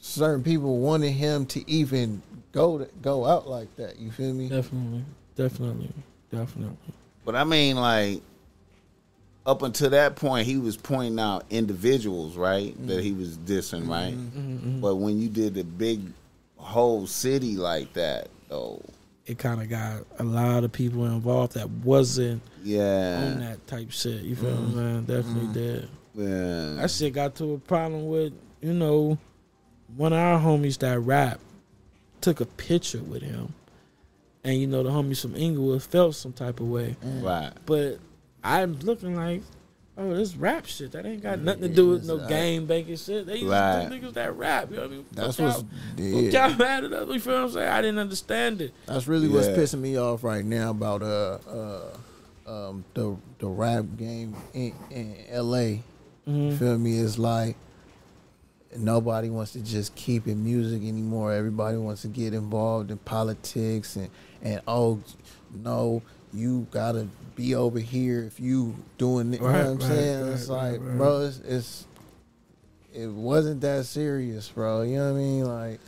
C: certain people wanted him to even go to, go out like that. You feel me?
B: Definitely, definitely, definitely.
A: But I mean, like, up until that point, he was pointing out individuals, right? That he was dissing, right?
B: Mm-hmm.
A: But when you did the big whole city like that, though,
B: It kind of got a lot of people involved that wasn't on
A: yeah,
B: that type shit. You feel
C: Mm-hmm.
B: me, man? Definitely did.
A: yeah,
B: That shit got to a problem with, you know, one of our homies that rap took a picture with him. And, you know, the homies from Inglewood felt some type of way.
A: right,
B: But I'm looking like, oh, this rap shit. That ain't got nothing to do with no
C: Yes,
B: game banking shit. They used
A: Right.
B: to do niggas that rap. You know what I mean?
C: That's
B: Fuck
C: what's
B: y'all- fuck
C: yeah.
B: y'all mad at us. You feel what I'm saying? I didn't understand it.
C: That's really what's pissing me off right now about uh uh um the the rap game in, in L.A.
B: Mm-hmm.
C: You feel me? It's like nobody wants to just keep in music anymore. Everybody wants to get involved in politics and and oh no, you gotta be over here if you doing it. you know what I'm
B: right,
C: saying?
B: right,
C: it's
B: right,
C: like,
B: right.
C: bro, it's, it's it wasn't that serious, bro. You know what I mean? Like.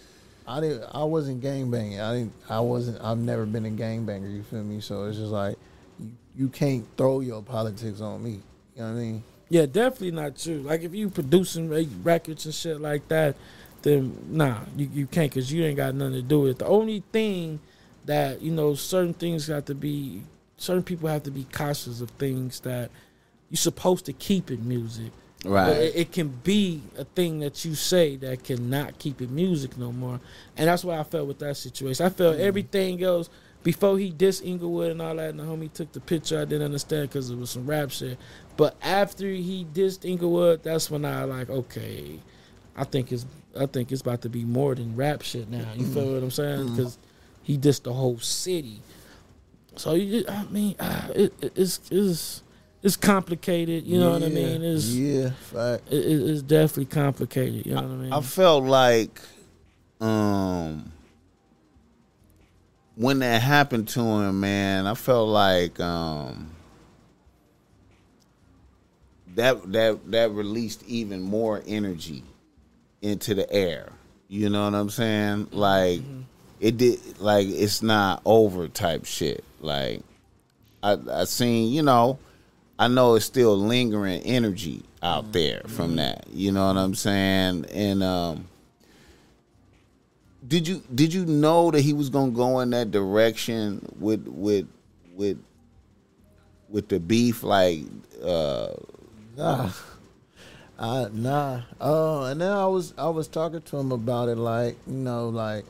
C: I didn't. I wasn't gang banging. I didn't. I wasn't. I've never been a gang banger. You feel me? So it's just like you, you can't throw your politics on me. You know what I mean?
B: Yeah, definitely not true. Like if you producing records and shit like that, then nah, you, you can't because you ain't got nothing to do with it. The only thing that you know, certain things got to be, certain people have to be cautious of things that you're supposed to keep in music.
A: Right,
B: it, it can be a thing that you say that cannot keep in music no more, and that's why I felt with that situation. I felt mm. everything else before he dissed Inglewood and all that, and the homie took the picture. I didn't understand because it was some rap shit. But after he dissed Inglewood, that's when I like, okay, I think it's I think it's about to be more than rap shit now. You feel mm. what I'm saying? Mm. Because he dissed the whole city. So you, I mean, ah, it, it, it's it's it's complicated. You know what I mean? It's
C: yeah, fact.
B: it, it- it's definitely complicated. You know what I mean?
A: I felt like um when that happened to him, man, I felt like um that that that released even more energy into the air. You know what I'm saying? Like it did like it's not over type shit. Like I I seen, you know, I know it's still lingering energy out there from that. You know what I'm saying? And um did you did you know that he was gonna go in that direction with with with with the beef like uh
C: Nah, I nah. Oh, and then I was I was talking to him about it, like you know, like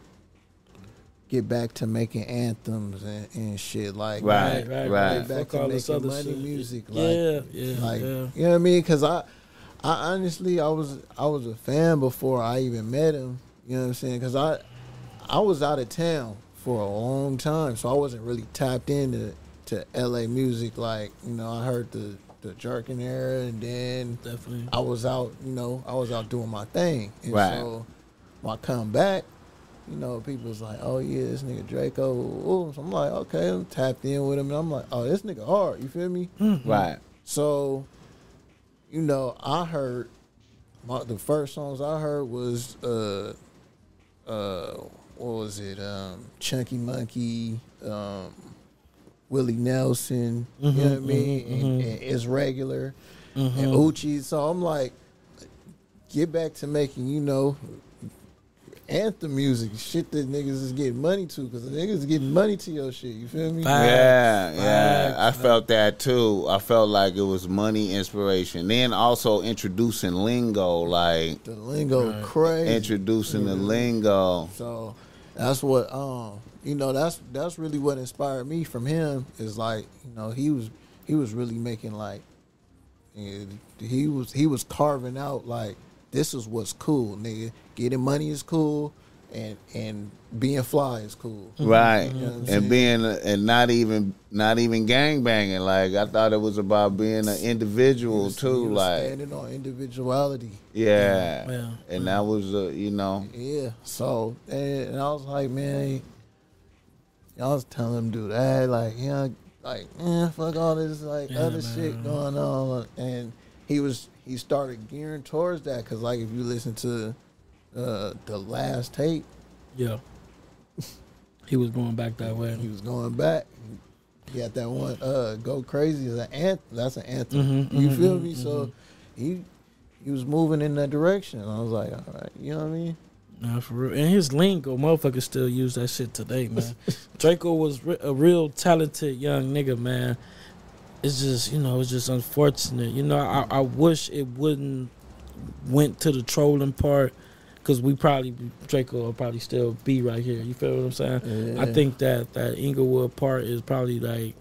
C: get back to making anthems and, and shit, like
A: Right, right.
C: Get back
B: Fuck
C: to making money
B: shit.
C: music, like
B: yeah, yeah,
C: like
B: yeah.
C: you know what I mean? Because I, I honestly, I was I was a fan before I even met him. You know what I'm saying? Because I, I was out of town for a long time, so I wasn't really tapped into to L.A. music. Like you know, I heard the the Jerkin era, and then
B: Definitely.
C: I was out. You know, I was out doing my thing. And
A: Right.
C: So when I come back. You know, people was like, "Oh yeah, this nigga Drakeo." Ooh. So I'm like, "Okay," I'm tapped in with him, and I'm like, "Oh, this nigga hard." You feel me?
A: right.
C: So, you know, I heard my, the first songs I heard was uh uh what was it um Chunky Monkey um Willie Nelson you know what I mean and, and it's regular and Uchi so I'm like get back to making you know anthem music shit that niggas is getting money to because the niggas is getting money to your shit you feel me
B: Facts.
A: Yeah, yeah. I felt that too. I felt like it was money inspiration. Then also introducing lingo, like
C: the lingo crazy
A: introducing the lingo.
C: So that's what um you know that's that's really what inspired me from him is like you know he was he was really making like he was he was carving out like this is what's cool nigga getting money is cool and and being fly is cool
A: Right.
C: what I'm
A: And
C: saying?
A: being and not even not even gang banging. Like I thought it was about being an individual
C: He
A: too.
C: was
A: Like
C: standing on individuality
A: yeah.
B: Yeah.
A: And that was uh, you know
C: Yeah. So and, and I was like, man, I was telling him do that, like, you know, like, man, fuck all this like
B: Yeah,
C: other
B: man.
C: shit going on, and he was he started gearing towards that because like if you listen to uh the last tape,
B: Yeah. He was going back that way.
C: he was going back. He had that one, uh, "Go Crazy" is an anthem. That's an anthem.
B: Mhm,
C: you
B: mhm,
C: feel me? So he he was moving in that direction. I was like, all right, you know what I mean?
B: Nah, for real. And his lingo, motherfuckers still use that shit today, man. Drakeo was a real talented young nigga, man. It's just, you know, it's just unfortunate. You know, I, I wish it wouldn't went to the trolling part because we probably Drakeo will probably still be right here. You feel what I'm saying? I think that that Inglewood part is probably like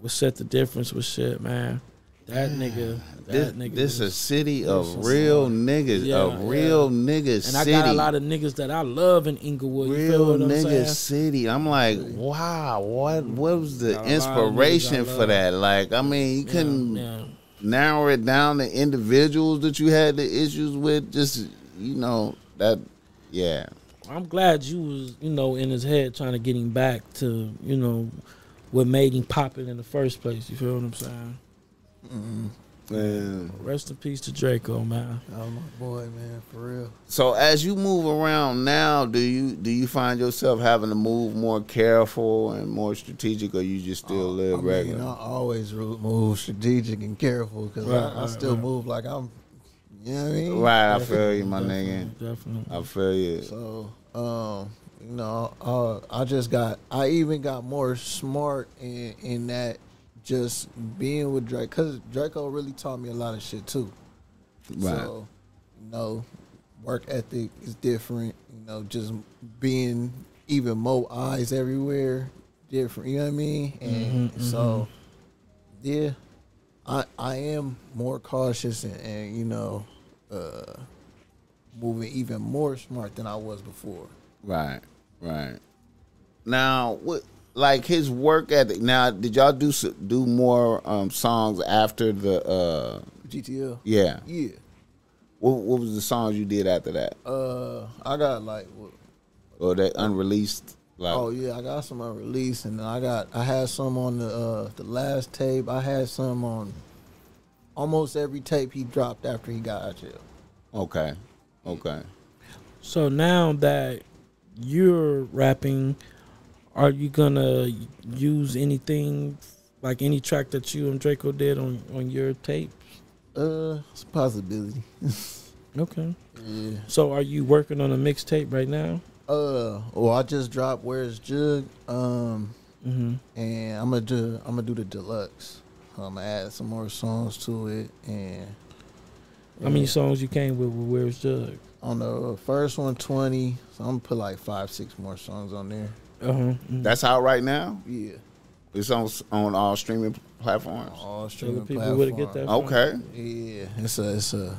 B: what set the difference with shit, man. That nigga, that
A: this,
B: nigga.
A: this
B: was-
A: a city of real niggas,
B: Yeah,
A: a real
B: yeah.
A: niggas
B: and I
A: city.
B: got a lot of niggas that I love in Inglewood.
A: Real niggas city. I'm like, wow, what mm. what was the
B: Got a lot of niggas I
A: inspiration for that? Like, I mean, you couldn't
B: Yeah, yeah.
A: narrow it down to individuals that you had the issues with. Just you know that, yeah.
B: I'm glad you was, you know, in his head trying to get him back to, you know, what made him pop it in the first place. You feel what I'm saying?
A: Man.
B: Rest in peace to Drakeo, man.
C: Oh my boy, man, for real.
A: So as you move around now, do you do you find yourself having to move more careful and more strategic, or you just still live
C: I mean,
A: regular?
C: I always move strategic and careful because
B: Right,
C: I, I
B: right,
C: still
B: right.
C: move like I'm. You know what I mean?
A: Right, I feel you, my nigga.
B: Definitely, definitely.
A: I feel you.
C: So, um, you know, uh, I just got. I even got more smart in in that just being with Drake because Drakeo really taught me a lot of shit too.
A: Right.
C: So, you know, work ethic is different. You know, just being even more eyes everywhere, different. You know what I mean? And
B: Mhm,
C: so, yeah, I I am more cautious and, and you know, uh, moving even more smart than I was before.
A: Right, right. Now, what like his work ethic? Now, did y'all do do more um, songs after the? uh
C: GTL.
A: Yeah.
C: Yeah.
A: What, what was the songs you did after that?
C: Uh, I got like, what,
A: Or that unreleased? Like,
C: oh yeah, I got some unreleased, and then I got I had some on the uh the last tape. I had some on almost every tape he dropped after he got out of jail.
A: okay, okay.
B: So now that you're rapping, are you gonna use anything like any track that you and Drakeo did on on your tape?
C: Uh, it's a possibility.
B: Okay.
C: Yeah.
B: So are you working on a mixtape right now?
C: Uh, well, I just dropped Where's Jug, um,
B: Mm-hmm.
C: and I'm gonna do I'm gonna do the deluxe. I'm gonna add some more songs to it, and
B: How many songs you came with with Where's Jug?
C: on the first one 20, so I'm gonna put like five six more songs on there.
B: Uh huh.
A: That's out right now.
C: Yeah,
A: It's on on all streaming platforms.
C: all streaming
B: the people would get that.
C: platforms.
B: from?
A: Okay.
C: Yeah, it's a it's a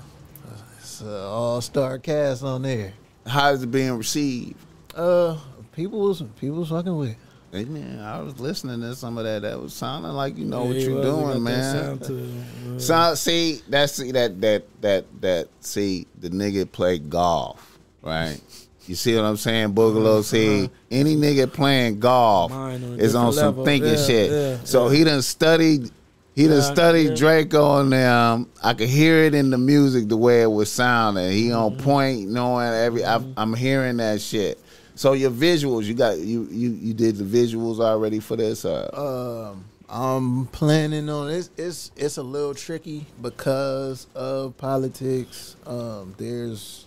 C: it's a all star cast on there.
A: How is it being received?
C: Uh, people was people was fucking with. it.
A: Hey, man, I was listening to some of that. That was sounding like you know
B: Yeah,
A: what you're
B: was.
A: Doing, man.
B: sound to. Uh,
A: So see, that's see that that that that see the nigga play golf, right? You see what I'm saying, Boogaloo? See, any nigga playing golf
B: on
A: is on some
B: level.
A: thinking
B: Yeah,
A: shit.
B: yeah,
A: so
B: yeah.
A: he done studied He done studied. Drake on them. I could hear it in the music the way it was sounding. He on
B: Mm-hmm.
A: point, knowing every. I, I'm hearing that shit. So your visuals, you got you you you did the visuals already for this. Or?
C: Um, I'm planning on it's it's it's a little tricky because of politics. Um, there's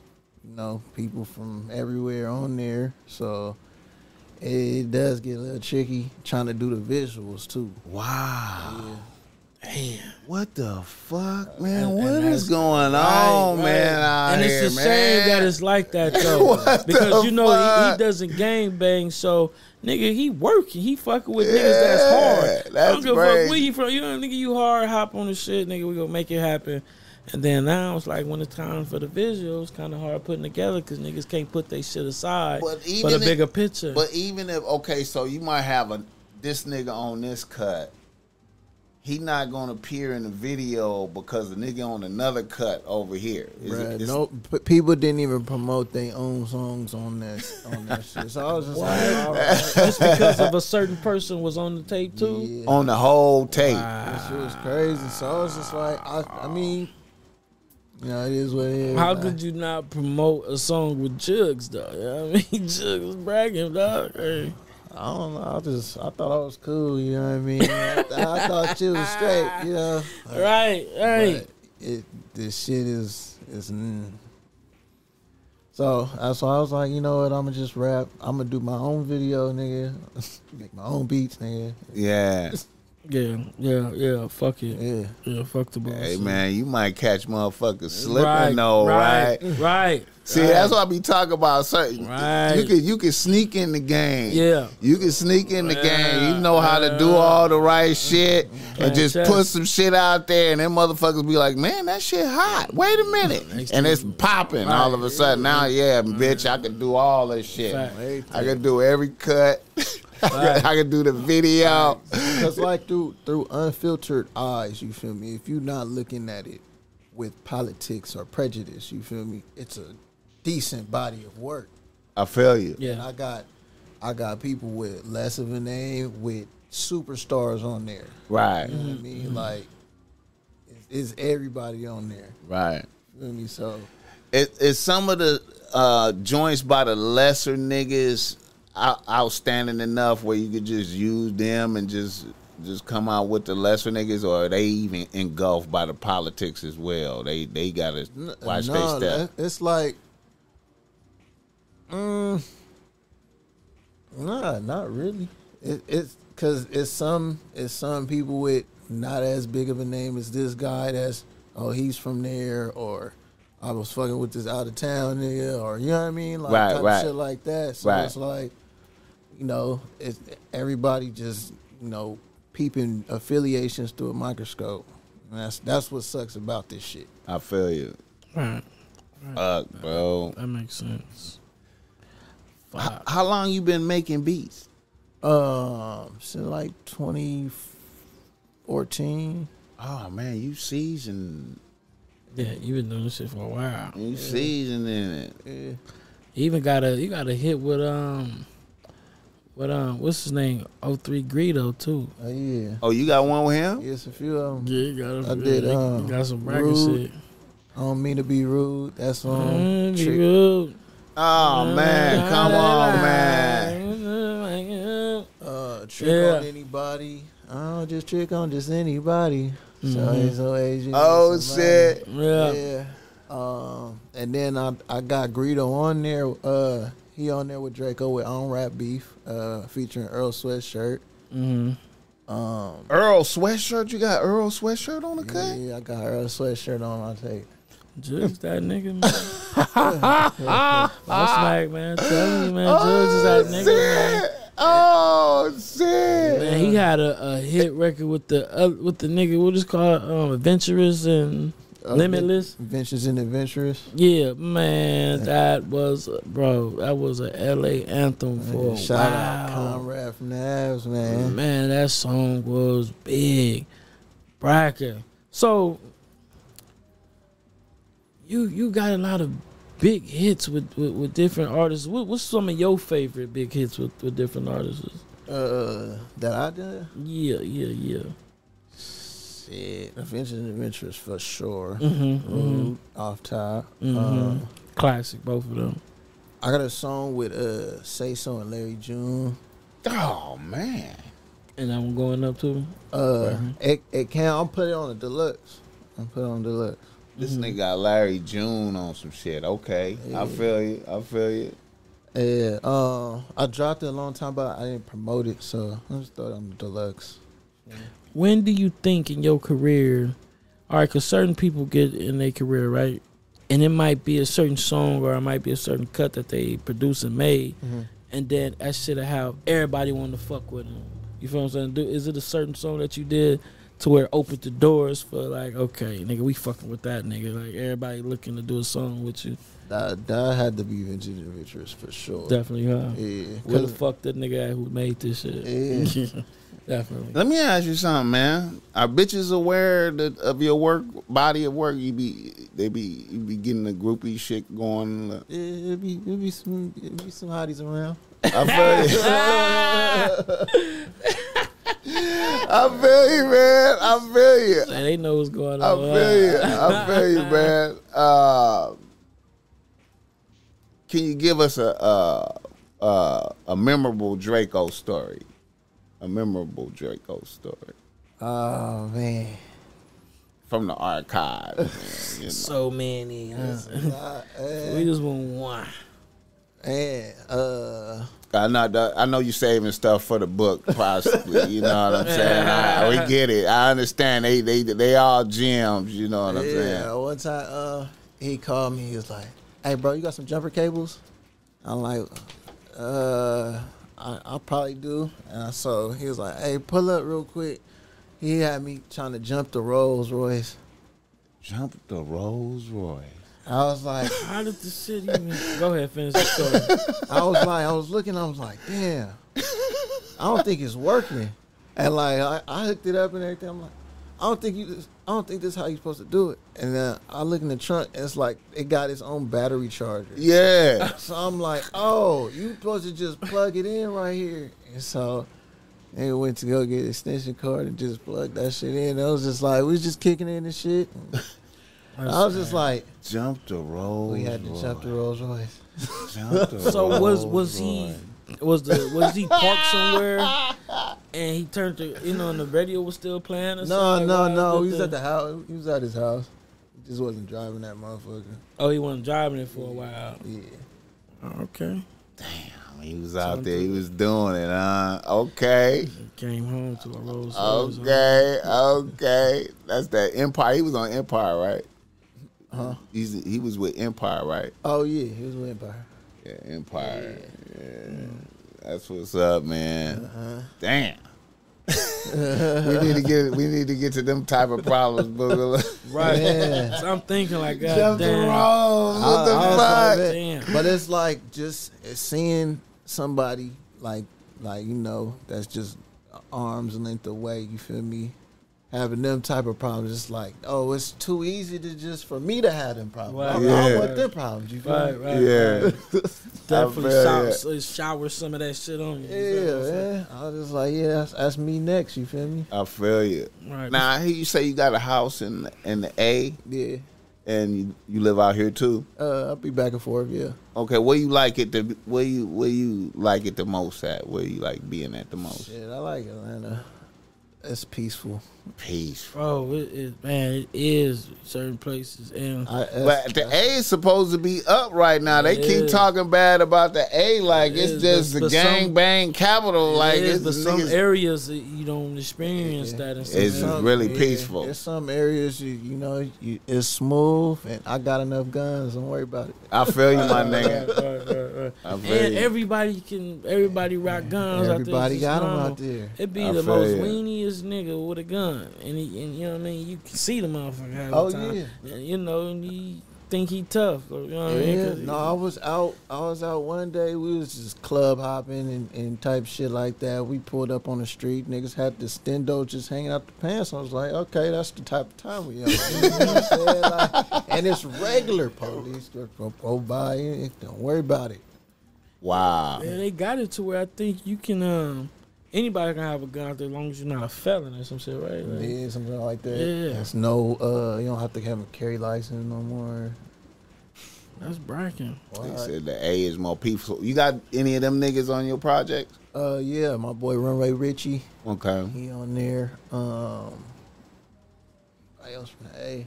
C: you know people from everywhere on there, so it does get a little tricky trying to do the visuals too.
A: Wow.
B: Damn.
A: What the fuck, uh, man?
B: And-
A: What
B: and
A: is going
B: Right,
A: on,
B: right.
A: man? Out
B: and
A: here,
B: it's a
A: man?
B: shame that it's like that though,
A: What
B: because
A: the
B: you know he, he doesn't game bang. So nigga, he working, he fucking with niggas that's hard.
A: Yeah,
B: I don't give a fuck where you from. You know, nigga, you hard, hop on the shit, nigga. We gonna make it happen. And then now it's like when it's time for the visuals, kind of hard putting together because niggas can't put their shit aside
A: But
B: for
A: even
B: the
A: if-
B: bigger picture.
A: But even if okay, so you might have a this nigga on this cut. He not gonna appear in the video because the nigga on another cut over here.
C: Bruh,
A: it,
C: no, p- people didn't even promote their own songs on that on that shit. So I was just like, all oh, right,
B: Just because of a certain person was on the tape too.
C: yeah.
A: on the whole tape.
C: That shit was crazy. So I was just like, I, I mean, you know, it is what it is.
B: How
C: man.
B: could you not promote a song with Jugs though? You know what I mean, Jugs was bragging, dog. Hey.
C: I don't know. I just, I thought I was cool. You know what I mean? I, I thought you was straight. You know,
B: Right, right.
C: But it, this shit is, is. Mm. So that's why I was like, you know what? I'm gonna just rap. I'm gonna do my own video, nigga. Make my own beats, nigga.
A: Yeah.
B: Yeah, yeah, yeah. Fuck it.
C: Yeah.
B: Yeah, fuck the bullshit.
A: Hey man, you might catch motherfuckers slipping
B: right,
A: though, right?
B: right? Right.
A: See,
B: right.
A: that's what I be talking about. Certain
B: Right.
A: you can you can sneak in the game.
B: Yeah.
A: You can sneak in the
B: Yeah,
A: game. You know how to do all the right shit and just
B: Fantastic.
A: put some shit out there, and then motherfuckers be like, "Man, that shit hot. Wait a minute,"
B: Next
A: and it's popping all of a sudden. Now, yeah, bitch, I can do all this shit.
B: Fact.
A: I can do every cut. I can do the video.
C: Cause like through through unfiltered eyes, you feel me. If you're not looking at it with politics or prejudice, you feel me. It's a decent body of work.
A: I feel you.
C: And
B: Yeah.
C: I got I got people with less of a name with superstars on there.
A: Right,
C: You know what I mean? Like it's, it's everybody on there.
A: right.
C: You feel me? So
A: It, it's some of the uh, joints by the lesser niggas out, outstanding enough where you could just use them and just just come out with the lesser niggas, or are they even engulfed by the politics as well? They they gotta watch
C: no,
A: their step.
C: It's like, mm, nah, not really. It, it's because it's some it's some people with not as big of a name as this guy. That's oh he's from there, or I was fucking with this out of town nigga, or you know what I mean, like
A: Right, right.
C: shit like that. So
A: Right.
C: it's like, you know, it's everybody just you know peeping affiliations through a microscope. And that's that's what sucks about this shit.
A: I feel you.
B: Right.
A: Fuck, bro.
B: That makes sense.
A: How,
B: Fuck.
A: how long you been making beats?
C: Um, since like 2014.
A: Oh man, you seasoned.
B: Yeah, you been doing this shit for a while.
A: You seasoned in it.
C: Yeah.
B: You even got a you got a hit with um, with um, what's his name? 03 Greedo too.
C: Oh yeah.
A: Oh, you got one with him?
C: Yes, a few of them.
B: Yeah, you got a,
C: I did,
B: you
C: um,
B: got some bracket
C: Rude.
B: shit.
C: I don't mean to be rude. That's on
B: Mm, be
C: Trick.
B: good.
A: Oh man, come on, man.
C: Uh, trick
B: Yeah.
C: on anybody. I don't just trick on just anybody. So
B: Mhm.
C: it's so Asian.
A: Oh
C: somebody.
A: shit.
B: Yeah.
C: Yeah. Um, and then I I got Greedo on there. Uh, he on there with Drakeo with on rap beef. Uh, featuring Earl Sweatshirt.
B: Mm-hmm.
C: Um,
A: Earl sweatshirt. You got Earl sweatshirt on the cut?
C: yeah, I got Earl Sweatshirt on my tape.
B: Jugs that nigga, man. I'm smack, man. Tell me, man. Jugs is that nigga, man.
A: Oh shit.
B: Man, he had a, a hit record with the uh, with the nigga. What is it called? Um, Adventurous and
C: Uh,
B: Limitless.
C: Adventures and Adventurous.
B: Yeah, man, that was bro. That was a L.A. anthem for a
C: Shout out
B: while.
C: Conrad from man.
B: Man, that song was big. Bracker. So you you got a lot of big hits with, with, with different artists. What, what's some of your favorite big hits with, with different artists?
C: Uh, that I did.
B: Yeah, yeah, yeah.
C: Shit, Adventures and Adventures for sure.
B: Mm-hmm,
C: Rude, off top.
B: Mhm.
C: Uh,
B: Classic, both of them.
C: I got a song with uh Say So and Larry June.
A: Oh man.
B: And I'm going up to
C: Uh, it it can I'll put it on the deluxe. I'll put it on deluxe.
A: This
B: Mhm.
A: nigga got Larry June on some shit. Okay. I feel you. I feel you.
C: Yeah, uh, I dropped it a long time, but I didn't promote it, so I just throw it on the deluxe.
B: When do you think in your career, all right, because certain people get in their career, right? And it might be a certain song or it might be a certain cut that they produce and made, mm-hmm. and then that shit have everybody want to fuck with them. You feel what I'm saying? Do, is it a certain song that you did to where it opened the doors for like, okay, nigga, we fucking with that nigga. Like everybody looking to do a song with you.
C: That that had to be Vintage Adventures for sure.
B: Definitely, huh?
C: Yeah,
B: Where the fuck that nigga at who made this shit?
C: Yeah.
B: Definitely.
A: Let me ask you something, man. Are bitches aware that, of your work, body of work? You be, they be, you be getting the groupie shit going.
C: Yeah, it'd be it'd be some it'd be some hotties around.
A: I feel you. I feel you, man. I feel you.
B: And they know what's going on.
A: I
B: on.
A: feel you. I feel you, man. Uh, can you give us a a, a a memorable Drakeo story? A memorable Drakeo story
C: Oh man,
A: from the archive. Man, you know.
B: So many. huh?
C: uh,
B: we just want one.
C: man, uh,
A: I know that- I know you saving stuff for the book, possibly. You know what I'm saying? I, we get it. I understand. They they they all gems. You know what I'm
C: yeah.
A: saying?
C: One time, uh, he called me. He was like, "Hey, bro, you got some jumper cables?" I'm like, "Uh, I, I probably do." And so he was like, "Hey, pull up real quick." He had me trying to jump the Rolls Royce.
A: Jump the Rolls Royce.
C: I was like,
B: How did the shit even go ahead, finish the story.
C: I was like, I was looking, I was like, damn, I don't think it's working. And like, I, I hooked it up and everything. I'm like, I don't think you, just, I don't think this is how you're supposed to do it. And then I look in the trunk, and it's like it got its own battery charger.
A: Yeah.
C: So I'm like, oh, you supposed to just plug it in right here. And so they went to go get an extension cord and just plug that shit in. I was just like, we was just kicking in and shit. I was just like,
A: Jump the Rolls
C: we had to
A: Royce.
C: jump the Rolls Royce.
A: Jump the
B: So was
A: Rolls
B: was he
A: Royce.
B: Was the was he parked somewhere and he turned to you know and the radio was still playing or
C: No,
B: something?
C: no,
B: Like,
C: no.
B: what
C: He was
B: the-
C: at the house. He was at his house. He just wasn't driving that motherfucker.
B: Oh, he wasn't driving it for a while.
C: Yeah.
B: Okay.
A: Damn, he was out there. He was doing it, huh? Okay.
B: Came home to a Rolls Royce. huh?
A: Okay. Okay. That's that Empire. He was on Empire, right?
C: Huh?
A: He's he was with Empire, right?
C: Oh yeah, he was with Empire.
A: Yeah, Empire. Yeah. That's what's up, man.
C: Uh-huh.
A: Damn. we need to get we need to get to them type of problems, Boogaloo.
B: Right.
C: Yeah.
B: So I'm thinking like, God
A: Jump
B: damn.
A: rolls. What the
C: I- I was
A: fuck?
C: like,
B: Damn.
C: But it's like just seeing somebody like like you know that's just arms length away. You feel me? Having them type of problems, it's like, oh, it's too easy to just for me to have them problems.
B: Right.
C: I, I
A: Yeah.
C: want them problems. You feel
B: Right,
C: me?
B: right.
A: Yeah.
B: Definitely
A: feel
B: shower,
A: ya.
B: so shower some of that shit on you. you feel
C: Yeah,
B: what I'm.
C: I was just like, yeah, that's, that's me next. You feel me?
A: I feel you.
B: Right.
A: Now I hear you say you got a house in in the A,
C: Yeah.
A: and you, you live out here too.
C: Uh, I'll be back and forth. Yeah.
A: Okay, where you like it? The where you where you like it the most at? Where you like being at the most?
C: Shit, I like Atlanta. It's peaceful.
A: Peace.
B: Bro, it, it, man, it is certain places, and
C: I,
A: But the A is supposed to be up right now. They keep
B: is.
A: talking bad about the A, like
B: It
A: it's
B: is,
A: just
B: but-
A: the
B: but some-
A: gang bang capital. like
B: it is,
A: it's,
B: but some
A: niggas-
B: areas that you don't experience that. In some
A: It's
B: areas.
A: just really peaceful.
C: There's some areas you you know you, it's smooth, and I got enough guns. Don't worry about it.
A: I feel you, my nigga.
B: right, right, right. And
A: you.
B: everybody can, everybody rock guns.
C: Everybody
B: out there.
C: got them
B: normal.
C: out there.
B: It'd be
A: I
B: the most
A: you.
B: weeniest nigga with a gun, and, he, and you know what I mean. You can see the motherfucker half
C: Oh,
B: the time.
C: yeah.
B: And, you know, and he think he tough. You know what I mean?
C: Yeah,
B: 'Cause
C: no, I was out. I was out one day. We was just club hopping and, and type shit like that. We pulled up on the street. Niggas had the stendo just hanging out the pants. I was like, okay, that's the type of time we on. You know what I'm saying? Like, and it's regular police go, go, go by. and Don't worry about it.
A: wow.
B: Yeah, they got it to where I think you can um anybody can have a gun out there as long as you're not a felon or some shit, right? Like,
C: Yeah, something like that.
B: Yeah.
C: There's no, uh, you don't have to have a carry license no more.
B: That's bracken.
A: They said the A is more peaceful. You got any of them niggas on your project?
C: Uh, yeah, my boy Runway Richie,
A: Okay.
C: he on there. Um, what else from the A?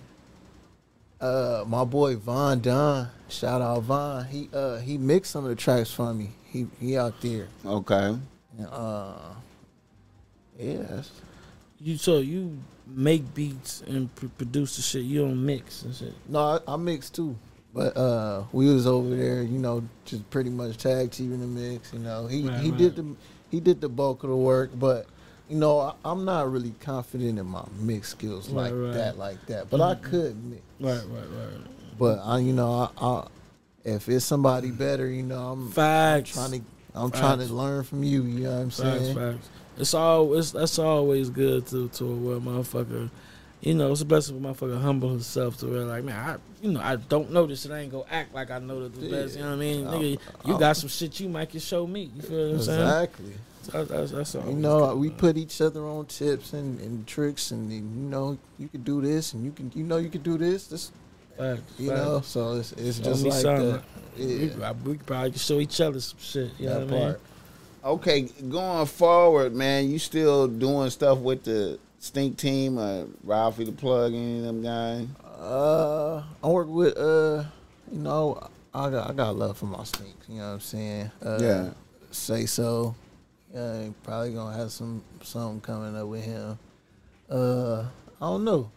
C: Uh, my boy Von Don, shout out Von. He uh he mixed some of the tracks for me. He he out there.
A: Okay.
C: And, uh, yes.
B: You so you make beats and pr- produce the shit. You don't mix and shit.
C: No, I, I mixed too. But uh we was over there, you know, just pretty much tag teaming the mix. You know, he
B: Right,
C: he
B: right.
C: did the he did the bulk of the work, but you know, I, I'm not really confident in my mix skills
B: Right,
C: like
B: right.
C: that, like that. But I
B: Mhm.
C: could mix.
B: Right, right, right.
C: But I, you know, I, I if it's somebody better, you know, I'm
B: Facts.
C: trying to I'm trying
B: Facts.
C: to learn from you. You know what I'm saying?
B: facts. It's all it's that's always good to to a motherfucker. You know, it's a blessing for motherfucker humble himself to where like, man, I you know, I don't know this and I ain't gonna act like I know the
C: Yeah.
B: best. You know what I mean?
C: I'll-
B: Nigga, you
C: I'll-
B: got some shit you might can show me. You feel what I'm saying?
C: Exactly.
B: That's, that's all.
C: You know, we put each other on tips and, and tricks, and you know, you can do this, and you can, you know, you can do this. This,
B: facts,
C: you
B: facts.
C: know, so it's it's
B: Show
C: just like
B: something.
C: that.
B: We,
C: Yeah,
B: we could probably show each other some shit. You know
C: that
B: what I mean?
A: Okay, going forward, man, you still doing stuff with the Stinc Team or Ralphie the Plug, any of them guys?
C: Uh, I work with uh, you know, I got I got love for my stinks. You know what I'm saying? Uh,
A: Yeah.
C: Say so. Yeah, probably gonna have some something coming up with him. Uh, I don't know.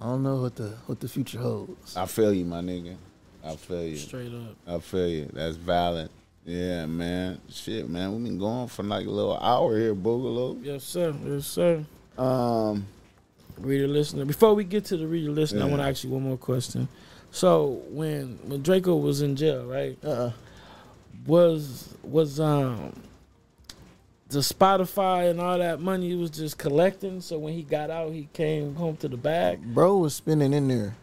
C: I don't know what the what the future holds.
A: I feel you, my nigga. I feel you.
B: Straight up.
A: I feel you. That's valid. Yeah, man. Shit, man. We've been going for like a little hour here, Boogaloo.
B: Yes, sir. Yes, sir.
A: Um,
B: reader listener. Before we get to the reader listener, I want to ask you one more question. So when when Drakeo was in jail, right?
C: Uh,
B: Was was um the Spotify and all that money he was just collecting? So when he got out, he came home to the bag.
C: bro was spinning in there.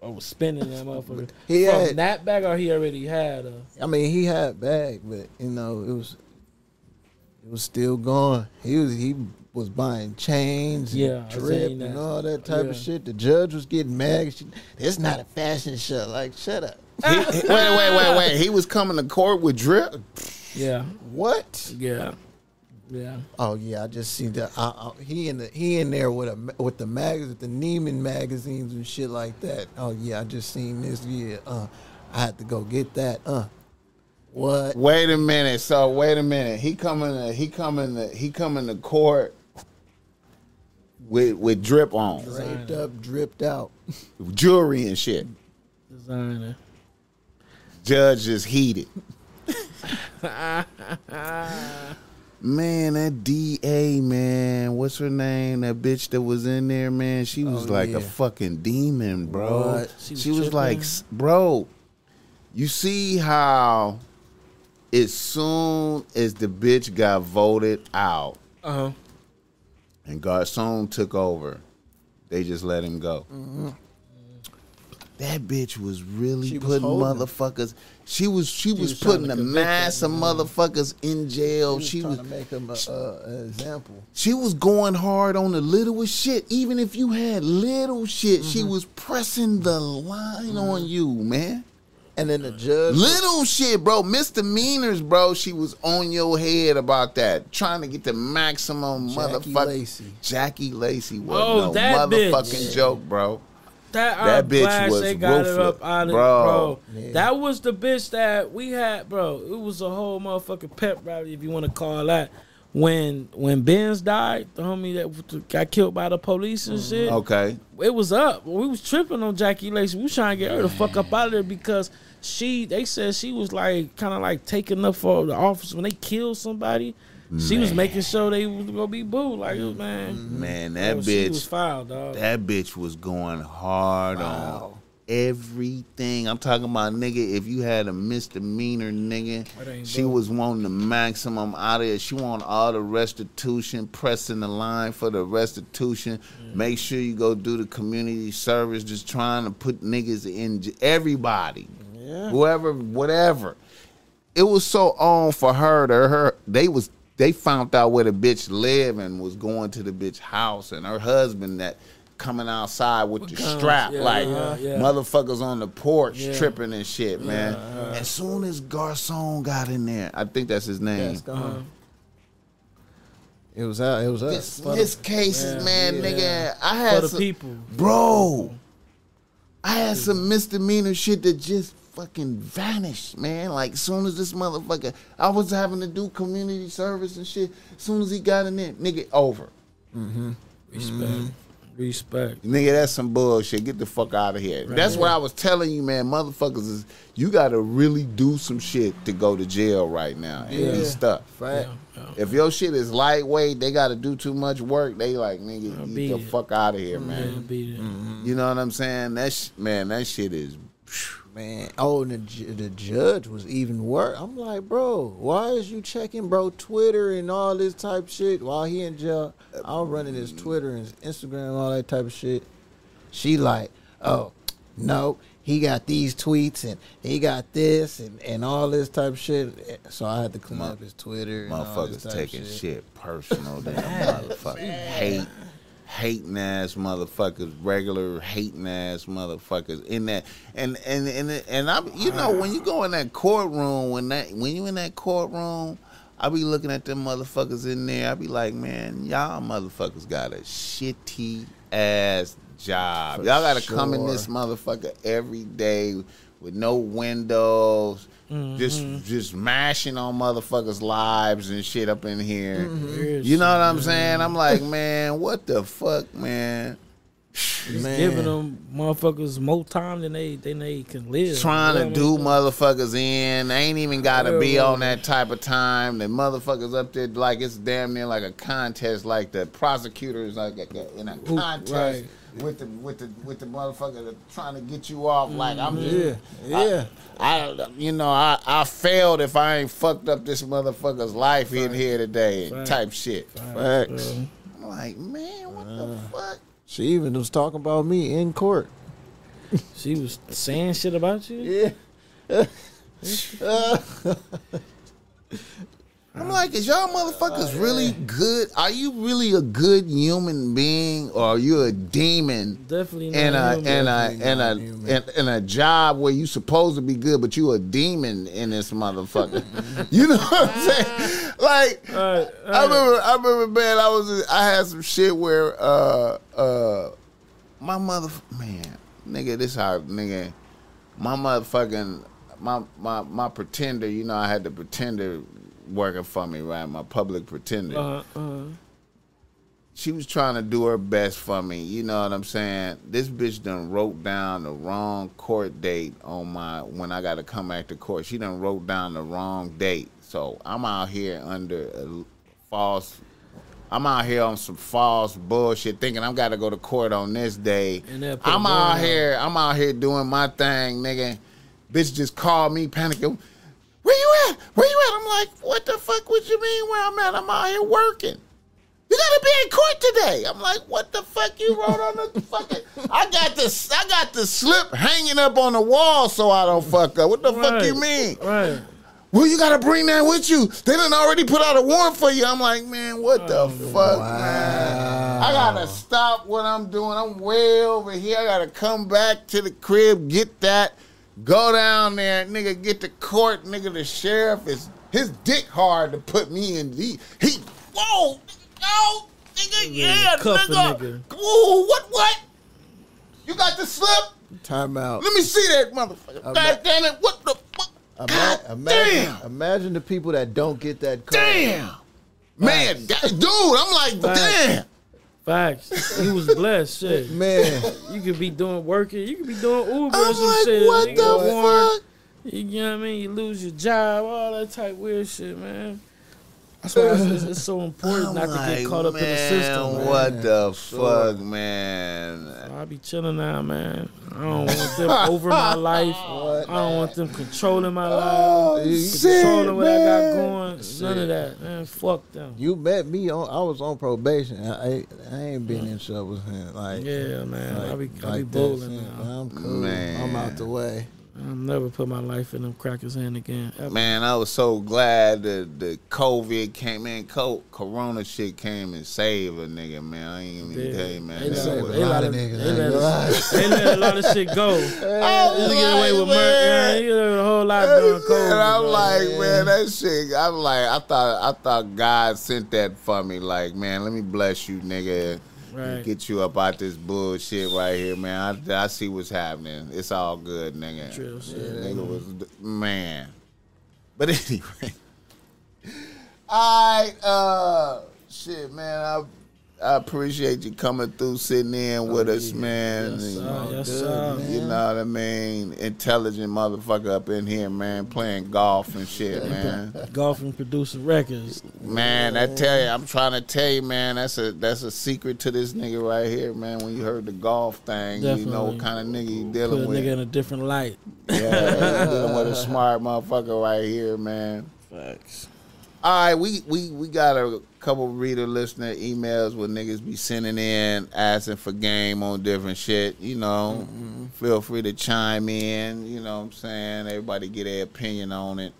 B: Or was spinning that motherfucker
C: He
B: from
C: had,
B: that bag, or he already had a.
C: I mean, he had bag, but you know, it was it was still going. He was he was buying chains, and
B: Yeah,
C: drip,
B: seen
C: and all that type
B: Yeah.
C: of shit. The judge was getting mad. She, it's not a fashion show. Like, shut up.
A: he, he- wait, wait, wait, wait. He was coming to court with drip.
B: Yeah,
C: What?
B: yeah, yeah.
C: Oh yeah, I just seen that. I, I, he in the he in there with a with the mag with the Neiman magazines and shit like that. Oh yeah, I just seen this. Yeah, uh, I had to go get that. Uh, what?
A: Wait a minute. So wait a minute. He coming to he coming to he coming to court with with drip on,
C: Draped up, dripped out.
A: jewelry and shit.
B: Designer.
A: Judge just heated. Man, that DA man, what's her name? That bitch that was in there, man. She was
C: Oh,
A: like
C: yeah.
A: a fucking demon, bro.
C: What?
B: She
A: She
B: was
A: was, like, bro. You see how as soon as the bitch got voted out
B: Uh huh.
A: and Garcon took over, they just let him go. That bitch was really
C: She
A: putting
C: him.
A: motherfuckers. She was she, was,
C: was
A: putting a
C: convict
A: mass of motherfuckers in jail.
C: She
A: She
C: was
A: was
C: trying to make him a, a, an example.
A: she was going hard on the littlest shit. Even if you had little shit,
C: Mm-hmm.
A: she was pressing the line on you, man.
C: And then the judge.
A: Little shit, bro. Misdemeanors, bro. She was on your head about that, trying to get the maximum
C: Jackie
A: motherfucker.
C: Lacey.
A: Jackie Lacey was
B: Oh,
A: no
B: that bitch.
A: motherfucking joke, bro.
B: That,
A: That bitch was
B: they got it up out of
A: bro.
B: bro.
C: Yeah.
B: That was the bitch that we had, bro. It was a whole motherfucking pep rally, if you want to call that. When when Benz died, the homie that got killed by the police and shit, mm-hmm.
A: Okay.
B: it was up. We was tripping on Jackie Lacey. We was trying to get her the fuck up out of there because she, they said she was like kind of like taking up for the office when they killed somebody. She was making sure they was gonna be booed. Like, man,
A: Man, that
B: bro, she was
A: bitch
B: foul, dog.
A: that bitch was going hard on everything. I'm talking about nigga, if you had a misdemeanor nigga, she
B: dope.
A: was wanting the maximum out of it. She wanted all the restitution, pressing the line for the restitution. Make sure you go do the community service, just trying to put niggas in everybody.
C: Yeah.
A: Whoever, whatever. It was so on for her to her they was they found out where the bitch lived and was going to the bitch house and her husband that coming outside with the
B: guns,
A: strap
B: yeah,
A: like
B: yeah, yeah.
A: motherfuckers on the porch
B: Yeah.
A: tripping and shit, man. As soon as Garcon got in there, I think that's his name.
C: It was out. It was us.
A: Dismiss cases,
B: Yeah,
A: man,
B: yeah.
A: nigga. I
B: For
A: had
B: the
A: some,
B: people.
A: bro. I had some misdemeanor shit that just fucking vanished, man. Like as soon as this motherfucker, I was having to do community service and shit. As soon as he got in there, nigga, over. Mm-hmm.
B: Respect. Mm-hmm. Respect.
A: Nigga, that's some bullshit. Get the fuck out of here. That's what I was telling you, man. Motherfuckers is you gotta really do some shit to go to jail right now and be
C: Yeah.
A: stuck. If your shit is lightweight, they gotta do too much work. They like, nigga,
B: I'll
A: get the
B: it.
A: fuck out of here,
B: Man, it.
A: You know what I'm saying? That sh- man, that shit is.
C: Man, oh, and the, the judge was even worse. I'm like, bro, why is you checking, bro, Twitter and all this type shit while he in jail? I'm running his Twitter and his Instagram, all that type of shit. She like, oh, no, he got these tweets and he got this and, and all this type of shit. So I had to clean
A: Mo-
C: up his Twitter. And
A: Motherfuckers taking
C: shit.
A: shit. personal. They motherfucking hate, hating ass motherfuckers, regular hating ass motherfuckers in that. And and and and I'm, you know, when you go in that courtroom, when that when you in that courtroom. I be looking at them motherfuckers in there. I be like, man, y'all motherfuckers got a shitty ass job.
C: For
A: y'all got to come in this motherfucker every day with no windows,
C: Mm-hmm.
A: just just mashing on motherfuckers' lives and shit up in here.
C: Mm-hmm.
A: You know what I'm saying? I'm like, man, what the fuck, man?
C: Man.
B: giving them motherfuckers more time than they than they can live.
A: Trying
B: You
A: to
B: know
A: do
B: I mean?
A: motherfuckers in. They ain't even got to
B: Yeah,
A: be on that type of time. The motherfuckers up there like it's damn near like a contest. Like the prosecutors like in a contest
B: right.
A: With the with the with the motherfucker that trying to get you off. Like I'm just
C: Yeah, yeah.
A: I, you know, I, I failed if I ain't fucked up this motherfucker's life in here today,
B: Fact.
A: type shit.
C: Facts.
B: Uh,
A: I'm like, man, what the fuck?
C: She even was talking about me in court.
B: she was saying shit about you.
C: Yeah.
A: I'm like, is y'all motherfuckers really good? Are you really a good human being, or are you a demon
B: Definitely not
A: in a in a in
C: not
A: a
C: human.
A: in, in a job where you supposed to be good, but you a demon in this motherfucker? you know what I'm saying? Like,
B: Alright,
A: I remember, I remember, man. I was, I had some shit where, uh, uh, my mother, man, nigga, this how, nigga, my motherfucking, my, my, my pretender. You know, I had the pretender working for me, right? My public pretender.
B: Uh, uh,
A: She was trying to do her best for me. You know what I'm saying? This bitch done wrote down the wrong court date on my when I got to come back to court. She done wrote down the wrong date. So I'm out here under a false. I'm out here on some false bullshit, thinking I'm got to go to court on this day. I'm out
B: out.
A: here. I'm out here doing my thing, nigga. Bitch just called me panicking. Where you at? Where you at? I'm like, what the fuck? would you mean where I'm at? I'm out here working. You gotta be in court today. I'm like, what the fuck you wrote on the fucking? I got this. I got the slip hanging up on the wall so I don't fuck up. What the fuck you mean?
B: Right.
A: Well, you gotta bring that with you. They done already put out a warrant for you. I'm like, man, what the oh, fuck, man? I gotta stop what I'm doing. I'm way over here. I gotta come back to the crib, get that, go down there, nigga, get to court, nigga. The sheriff is his dick hard to put me in. He, he whoa, no, nigga, yeah,
B: cuff a
A: nigga.
B: nigga.
A: Whoa, what, what? You got the slip?
C: Time out.
A: Let me see that motherfucker.
C: I'm
A: God
C: back.
A: damn it, what the fuck?
C: Ima-
A: God
C: imagine,
A: damn.
C: imagine the people that don't get that card.
A: Damn. Man, that- dude, I'm like,
B: Facts.
A: damn.
B: Facts. He was blessed. Shit.
C: Man,
B: You could be doing working. You could be doing Uber or
A: I'm
B: some
A: like,
B: shit.
A: what the
B: get a warrant.
A: fuck?
B: You know what I mean? You lose your job, all that type weird shit, man. That's why it's, it's, it's so important
A: I'm
B: not to get caught up in the system. Man.
A: What the
C: Sure.
A: fuck, man?
B: I be chilling now, man. I don't want them over my life. I don't want them controlling my
A: Oh,
B: life,
A: shit,
B: controlling what I got
A: man.
B: going. None of that, man. Fuck them.
C: you bet me on. I was on probation. I, I, I ain't been in trouble since. Like,
B: Yeah, man. I be, I be
C: like that
B: bowling
C: since.
B: now.
C: I'm cool.
A: Man.
C: I'm out the way.
B: I'll never put my life in them crackers' hand again. ever.
A: Man, I was so glad that the COVID came in. Co- Corona shit came and saved a nigga, man. I ain't even
B: Yeah.
A: tell you, man.
B: They
A: That
B: let-
A: was-
B: they
C: a lot
B: let
C: of niggas,
B: they let
C: gonna
B: it-
C: lie.
B: They let a lot of shit go.
A: I
B: Just to get away with
A: like,
B: murder.
A: man.
B: You know, a whole lot during COVID.
A: And I'm
B: bro.
A: like, man, that shit. I'm like, I thought, I thought God sent that for me. Like, man, let me bless you, nigga.
B: Right.
A: Get you up out this bullshit right here, man. I, I see what's happening. It's all good, nigga.
B: True shit.
A: Nigga was man. But anyway, I uh shit, man. I I appreciate you coming through, sitting in oh, with us, man.
B: Yes,
A: And,
B: sir. Yes,
C: good,
B: sir.
C: man.
A: you know what I mean? Intelligent motherfucker up in here, man, playing golf and shit, man.
B: Golf and producing records.
A: Man, I tell you, I'm trying to tell you, man, that's a that's a secret to this nigga right here, man. When you heard the golf thing, you know what kind of nigga you
B: Put
A: dealing
B: a
A: with.
B: nigga in a different light.
A: Yeah, you dealing with a smart motherfucker right here, man.
B: Facts.
A: All right, we, we, we got a couple reader listener emails where niggas be sending in asking for game on different shit. You know, feel free to chime in. You know what I'm saying? Everybody get their opinion on it.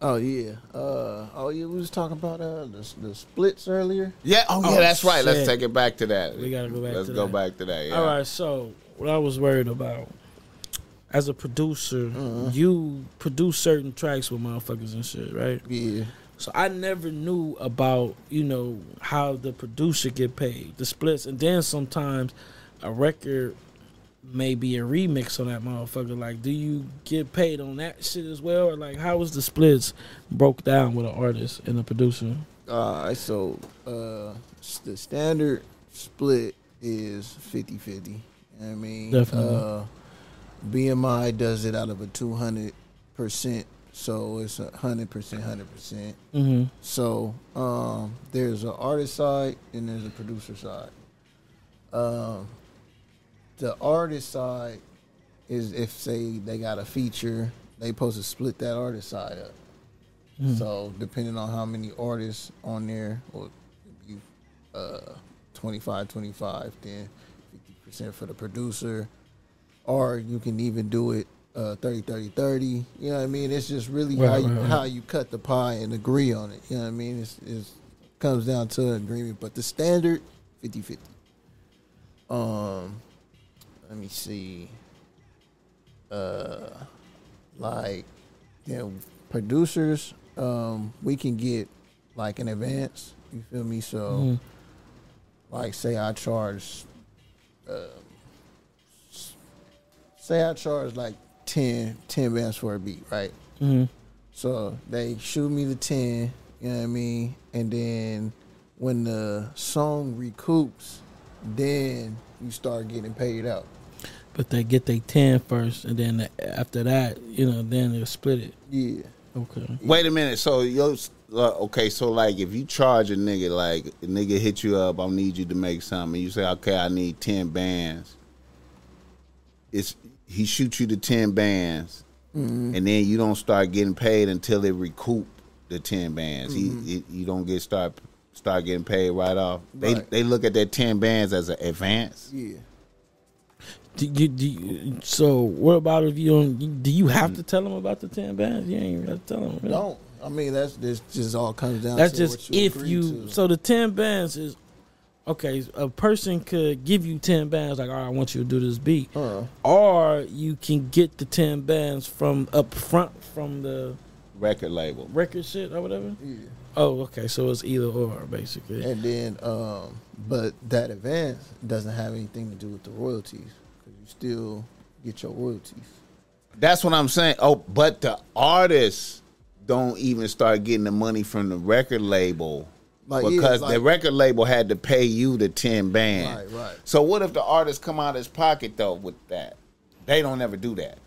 C: Oh yeah. Uh oh yeah. We was talking about uh the, the splits earlier.
A: Yeah, oh, yeah,
B: Oh,
A: that's right. Let's take it back to that.
B: We gotta go back
A: Let's
B: to
A: go
B: that.
A: back to that. Yeah.
B: All right, so what I was worried about as a producer,
A: Mm-hmm.
B: you produce certain tracks with motherfuckers and shit, right?
C: Yeah.
B: So I never knew about you know how the producer get paid, the splits, and then sometimes a record may be a remix on that motherfucker. Like, do you get paid on that shit as well, or like how was the splits broke down with an artist and a producer?
C: All right. So uh the standard split is 50-50. You know I mean?
B: Definitely.
C: Uh, BMI does it out of a two hundred percent. So it's a hundred percent, hundred percent.
B: Mm-hmm.
C: So um, there's an artist side and there's a producer side. Um, the artist side is if say they got a feature, they supposed to split that artist side up. So depending on how many artists on there, or you uh 25 25 then 50% for the producer or you can even do it uh 30 30 30 you know what i mean? It's just really how you how you cut the pie and agree on it. You know what i mean? It's, it's comes down to an agreement. But the standard 50 50 um let me see. Uh like you know producers um we can get like an advance. You feel me? So
B: Mm-hmm.
C: like say I charge, um, s- say I charge like 10, 10 bands for a beat, right?
B: Mm-hmm.
C: So they shoot me the ten, you know what I mean, and then when the song recoups, then you start getting paid out.
B: But they get their 10 first, and then after that, you know, then they'll split it.
C: Yeah,
B: Okay.
A: Wait a minute. So yo, uh, okay. So like, if you charge a nigga, like a nigga hit you up, I need you to make something. And you say, okay, I need ten bands. It's he shoots you the ten bands,
C: Mm-hmm.
A: and then you don't start getting paid until they recoup the ten bands.
C: Mm-hmm.
A: He, he- you don't get start start getting paid right off. They
C: Right.
A: they look at that ten bands as an advance.
C: yeah.
B: Do you, do you, so what about if you don't? Do you have to tell them about the ten bands? You ain't got to tell them. Really.
C: Don't. I mean, that's this just all comes down.
B: That's
C: to
B: just
C: what you
B: if
C: agree
B: you.
C: to.
B: So the ten bands is okay. A person could give you ten bands, like, all right, I want you to do this beat,
C: Uh,
B: or you can get the ten bands from up front from the
A: Record label.
B: record shit or whatever.
C: yeah.
B: Oh, okay. So it's either or basically.
C: And then, um, but that advance doesn't have anything to do with the royalties because you still get your royalties.
A: That's what I'm saying. Oh, but the artists don't even start getting the money from the record label
C: Like, yeah,
A: because
C: like-
A: the record label had to pay you the ten band.
C: Right, right.
A: So what if the artist come out of his pocket though with that? They don't ever do that.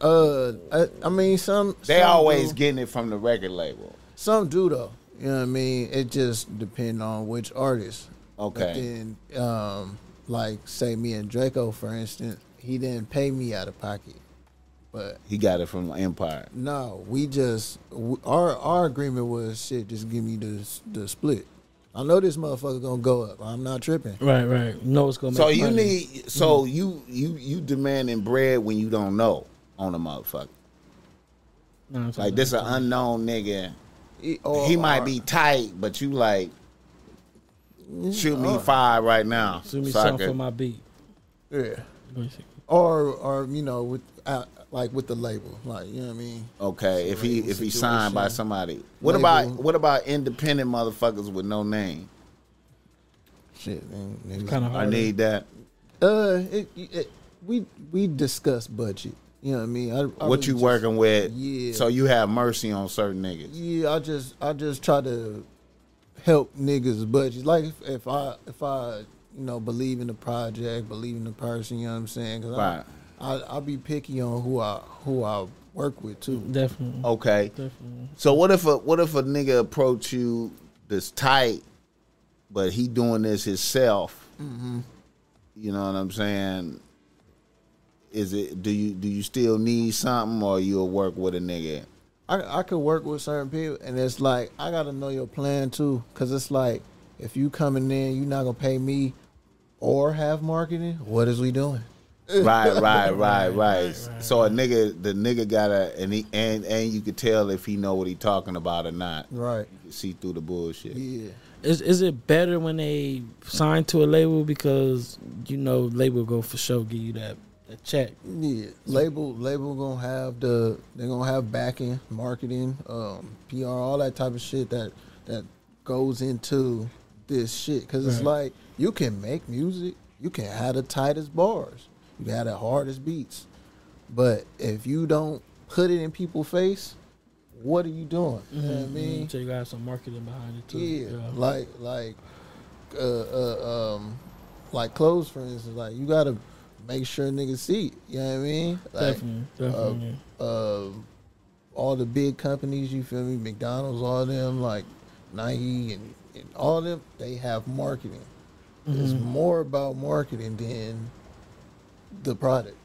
C: Uh, I, I mean, some
A: They
C: some
A: always
C: do,
A: getting it from the record label.
C: some do though. You know what I mean? It just depends on which artist.
A: Okay.
C: But then, um, like say me and Drakeo, for instance, he didn't pay me out of pocket, but
A: He got it from Empire.
C: no, we just our our agreement was shit. Just give me the the split. I know this motherfucker gonna go up. I'm not tripping.
B: Right, right. No, it's gonna. Make
A: So you
B: money.
A: need so you you you demanding bread when you don't know. on a motherfucker?
B: You know what I'm
A: Like this an unknown nigga.
C: He, or-
A: He oh, might
C: or-
A: be tight, but you like mm, shoot me uh, five right now.
B: Shoot me
A: so
B: something for my beat.
C: Yeah.
B: Basically.
C: Or or you know with uh, like with the label, like you know what I mean.
A: Okay, if he if he signed by somebody, what
C: Label.
A: about what about independent motherfuckers with no name?
C: Shit, man. niggas-
B: Kind of
A: I need that.
C: Uh, it, it, we we discuss budget. You know what I mean. I, I
A: What
C: really
A: you
C: just-
A: working with?
C: Yeah.
A: So you have mercy on certain niggas.
C: Yeah, I just I just try to help niggas budget. Like if, if I if I you know believe in the project, believe in the person. You know what I'm saying? Cause
A: Right.
C: I, I I'll be picky on who I who I work with too.
B: Definitely.
A: Okay.
B: Definitely.
A: So what if a what if a nigga approach you that's tight, but he doing this himself?
C: Mm-hmm.
A: You know what I'm saying? Is it do you do you still need something or you'll work with a nigga?
C: I I could work with certain people, and it's like I gotta know your plan too, cause it's like if you coming in, you're not gonna pay me or have marketing. What is we doing?
A: Right, right, right, right. So a nigga, the nigga gotta, and he and and you could tell if he know what he talking about or not.
C: Right.
A: You can see through the bullshit.
C: Yeah.
B: Is is it better when they sign to a label because you know label go for sure give you that, that check?
C: Yeah, label label gonna have the they're gonna have backing, marketing, um, PR, all that type of shit that that goes into this shit. Cause it's
B: Right.
C: like you can make music, you can have the tightest bars, you have the hardest beats, but if you don't put it in people's face, what are you doing? You know what I mean?
B: So you got some marketing behind it too.
C: Yeah, like like uh, uh um like clothes for instance, like you gotta make sure niggas see it. You know what I mean? Like,
B: definitely, definitely.
C: um, all the big companies, you feel me? McDonald's, all them, like Nike and, and all them, they have marketing. It's more about marketing than the product,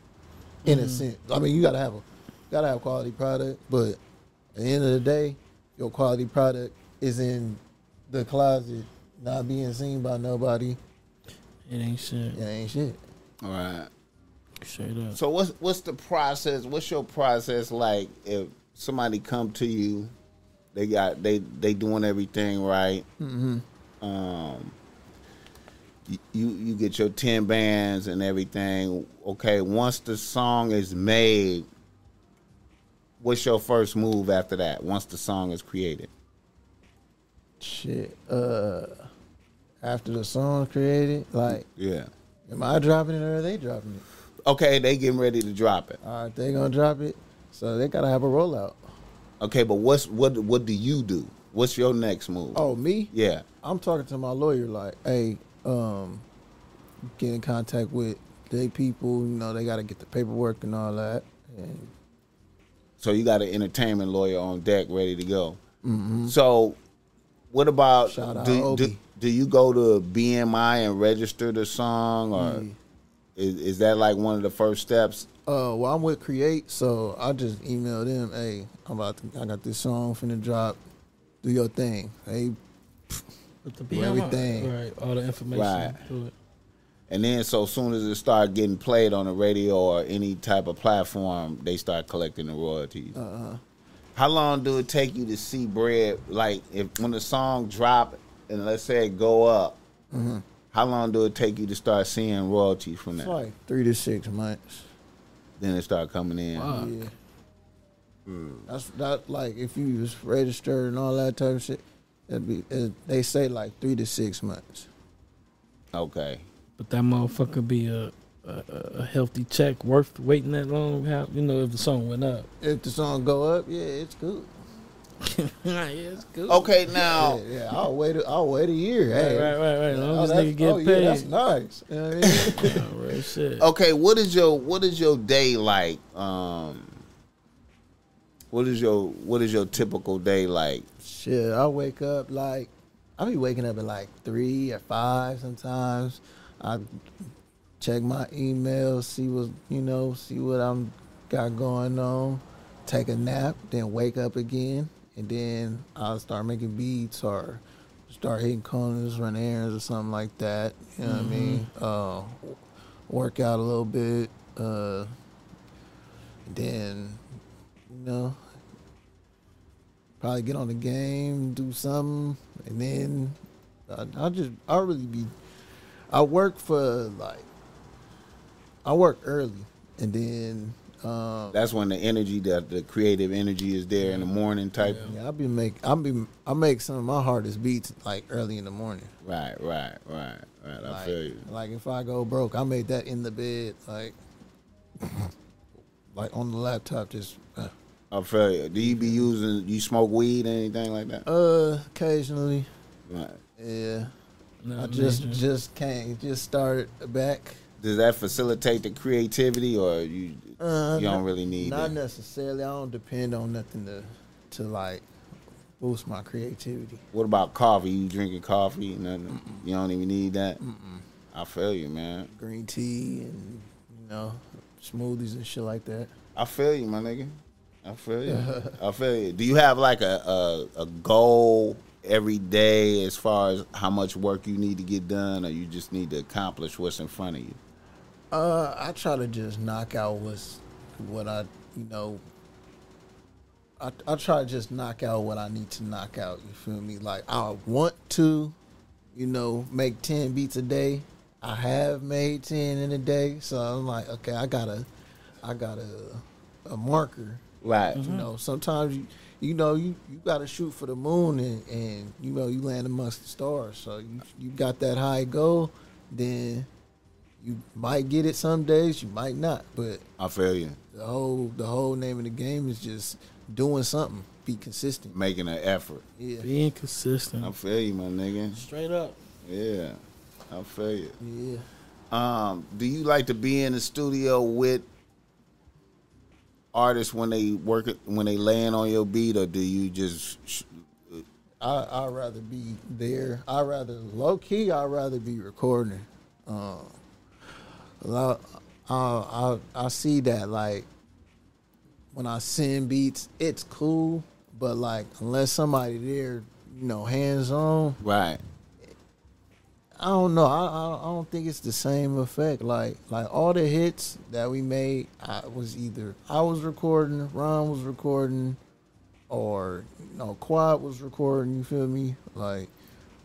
C: in a sense. I mean, you gotta have a gotta have quality product, but at the end of the day, your quality product is in the closet, not being seen by nobody.
B: it ain't shit.
C: It ain't shit.
A: All right.
B: Straight up.
A: So what's what's the process? What's your process like if somebody come to you, they got they they doing everything right.
C: Mm-hmm.
A: Um, you you get your ten bands and everything. Okay, once the song is made, what's your first move after that? Once the song is created,
C: Shit. Uh, after the song created, like,
A: yeah.
C: am I dropping it or are they dropping it?
A: Okay, they getting ready to drop it.
C: All right, they gonna drop it, so they gotta have a rollout.
A: Okay, but what's what what do you do? What's your next move?
C: Oh, me?
A: yeah.
C: I'm talking to my lawyer like, hey, um, get in contact with they people. You know, they gotta get the paperwork and all that. And
A: So you got an entertainment lawyer on deck ready to go. So, what about
C: Shout out
A: do, do do you go to BMI and register the song, or is, is that like one of the first steps?
C: uh, well, I'm with Create, so I just emailed them, hey, I'm about to, I got this song finna drop. Do your thing. Hey, Do everything.
B: right? All the information
A: Right. And then, so soon as it start getting played on the radio or any type of platform, they start collecting the royalties.
C: uh, huh.
A: How long do it take you to see bread? Like, if when the song drop and let's say it go up,
C: Mm-hmm.
A: how long do it take you to start seeing royalties from
C: it's
A: that?
C: like three to six months.
A: Then it start coming in.
B: Wow.
C: Yeah. That's that like if you was registered and all that type of shit. It'd be it, they say like three to six months.
A: Okay.
B: But that motherfucker be a, a a healthy check worth waiting that long. How you know if the song went up?
C: If the song go up, yeah, it's good.
B: yeah, it's good.
A: Okay, now
C: Yeah, yeah, I'll wait. A, I'll wait a year. Hey,
B: right, right, right. As long
C: Oh,
B: as nigga get
C: oh, yeah,
B: paid.
C: that's nice. You know what I mean?
B: Oh, real shit.
A: okay, what is your what is your day like? Um what is your what is your typical day like?
C: Shit, I wake up like I be waking up at like three or five sometimes. I check my email, see what you know, see what I'm got going on, take a nap, then wake up again, and then I'll start making beats or start hitting corners, run errands or something like that. You know what I mean? Uh, work out a little bit. Uh, then you know probably get on the game, do something, and then I, I'll just I'll really be. I work for like I work early, and then um,
A: That's when the energy, that the creative energy is there in the morning type.
C: yeah, I'll be make I'll be I make some of my hardest beats like early in the morning.
A: Right, right, right, right. I
C: Like,
A: feel you.
C: like if I go broke, I made that in the bed, like like on the laptop, just uh,
A: I feel you. Do you be using? You smoke weed or anything like that?
C: uh occasionally.
A: Right.
C: Yeah,
B: No,
C: I just
B: major.
C: just can't just started back.
A: Does that facilitate the creativity, or you
C: Uh,
A: you don't
C: not-
A: really need
C: Not
A: it?
C: necessarily. I don't depend on nothing to to like boost my creativity.
A: What about coffee? You drinking coffee? Nothing. You don't even need that. I feel you, man.
C: Green tea and you know smoothies and shit like that.
A: I feel you, my nigga. I feel you. I feel you. Do you have like a, a a goal every day as far as how much work you need to get done, or you just need to accomplish what's in front of you?
C: Uh, I try to just knock out what's what I you know. I I try to just knock out what I need to knock out. You feel me? Like I want to, you know, make ten beats a day. I have made ten in a day, so I'm like, okay, I got a, I got a, a marker.
A: Right.
C: You know, sometimes you you know you, you got to shoot for the moon and, and you know you land amongst the stars. So you you got that high goal, then you might get it some days, you might not. But
A: I feel you.
C: the whole the whole name of the game is just doing something, be consistent.
A: Making an effort.
C: Yeah,
B: being consistent.
A: I feel you, my nigga.
B: Straight up.
A: Yeah. I feel you.
C: yeah.
A: Um, do you like to be in the studio with artists when they work it when they land on your beat, or do you just sh-
C: I I'd rather be there. I rather low key. I'd rather be recording. Uh. I I I see that like when I send beats, it's cool, but like unless somebody there, you know, hands on,
A: right?
C: I don't know. I, I I don't think it's the same effect. Like like all the hits that we made, I was either I was recording, Ron was recording, or you know Quad was recording. You feel me? Like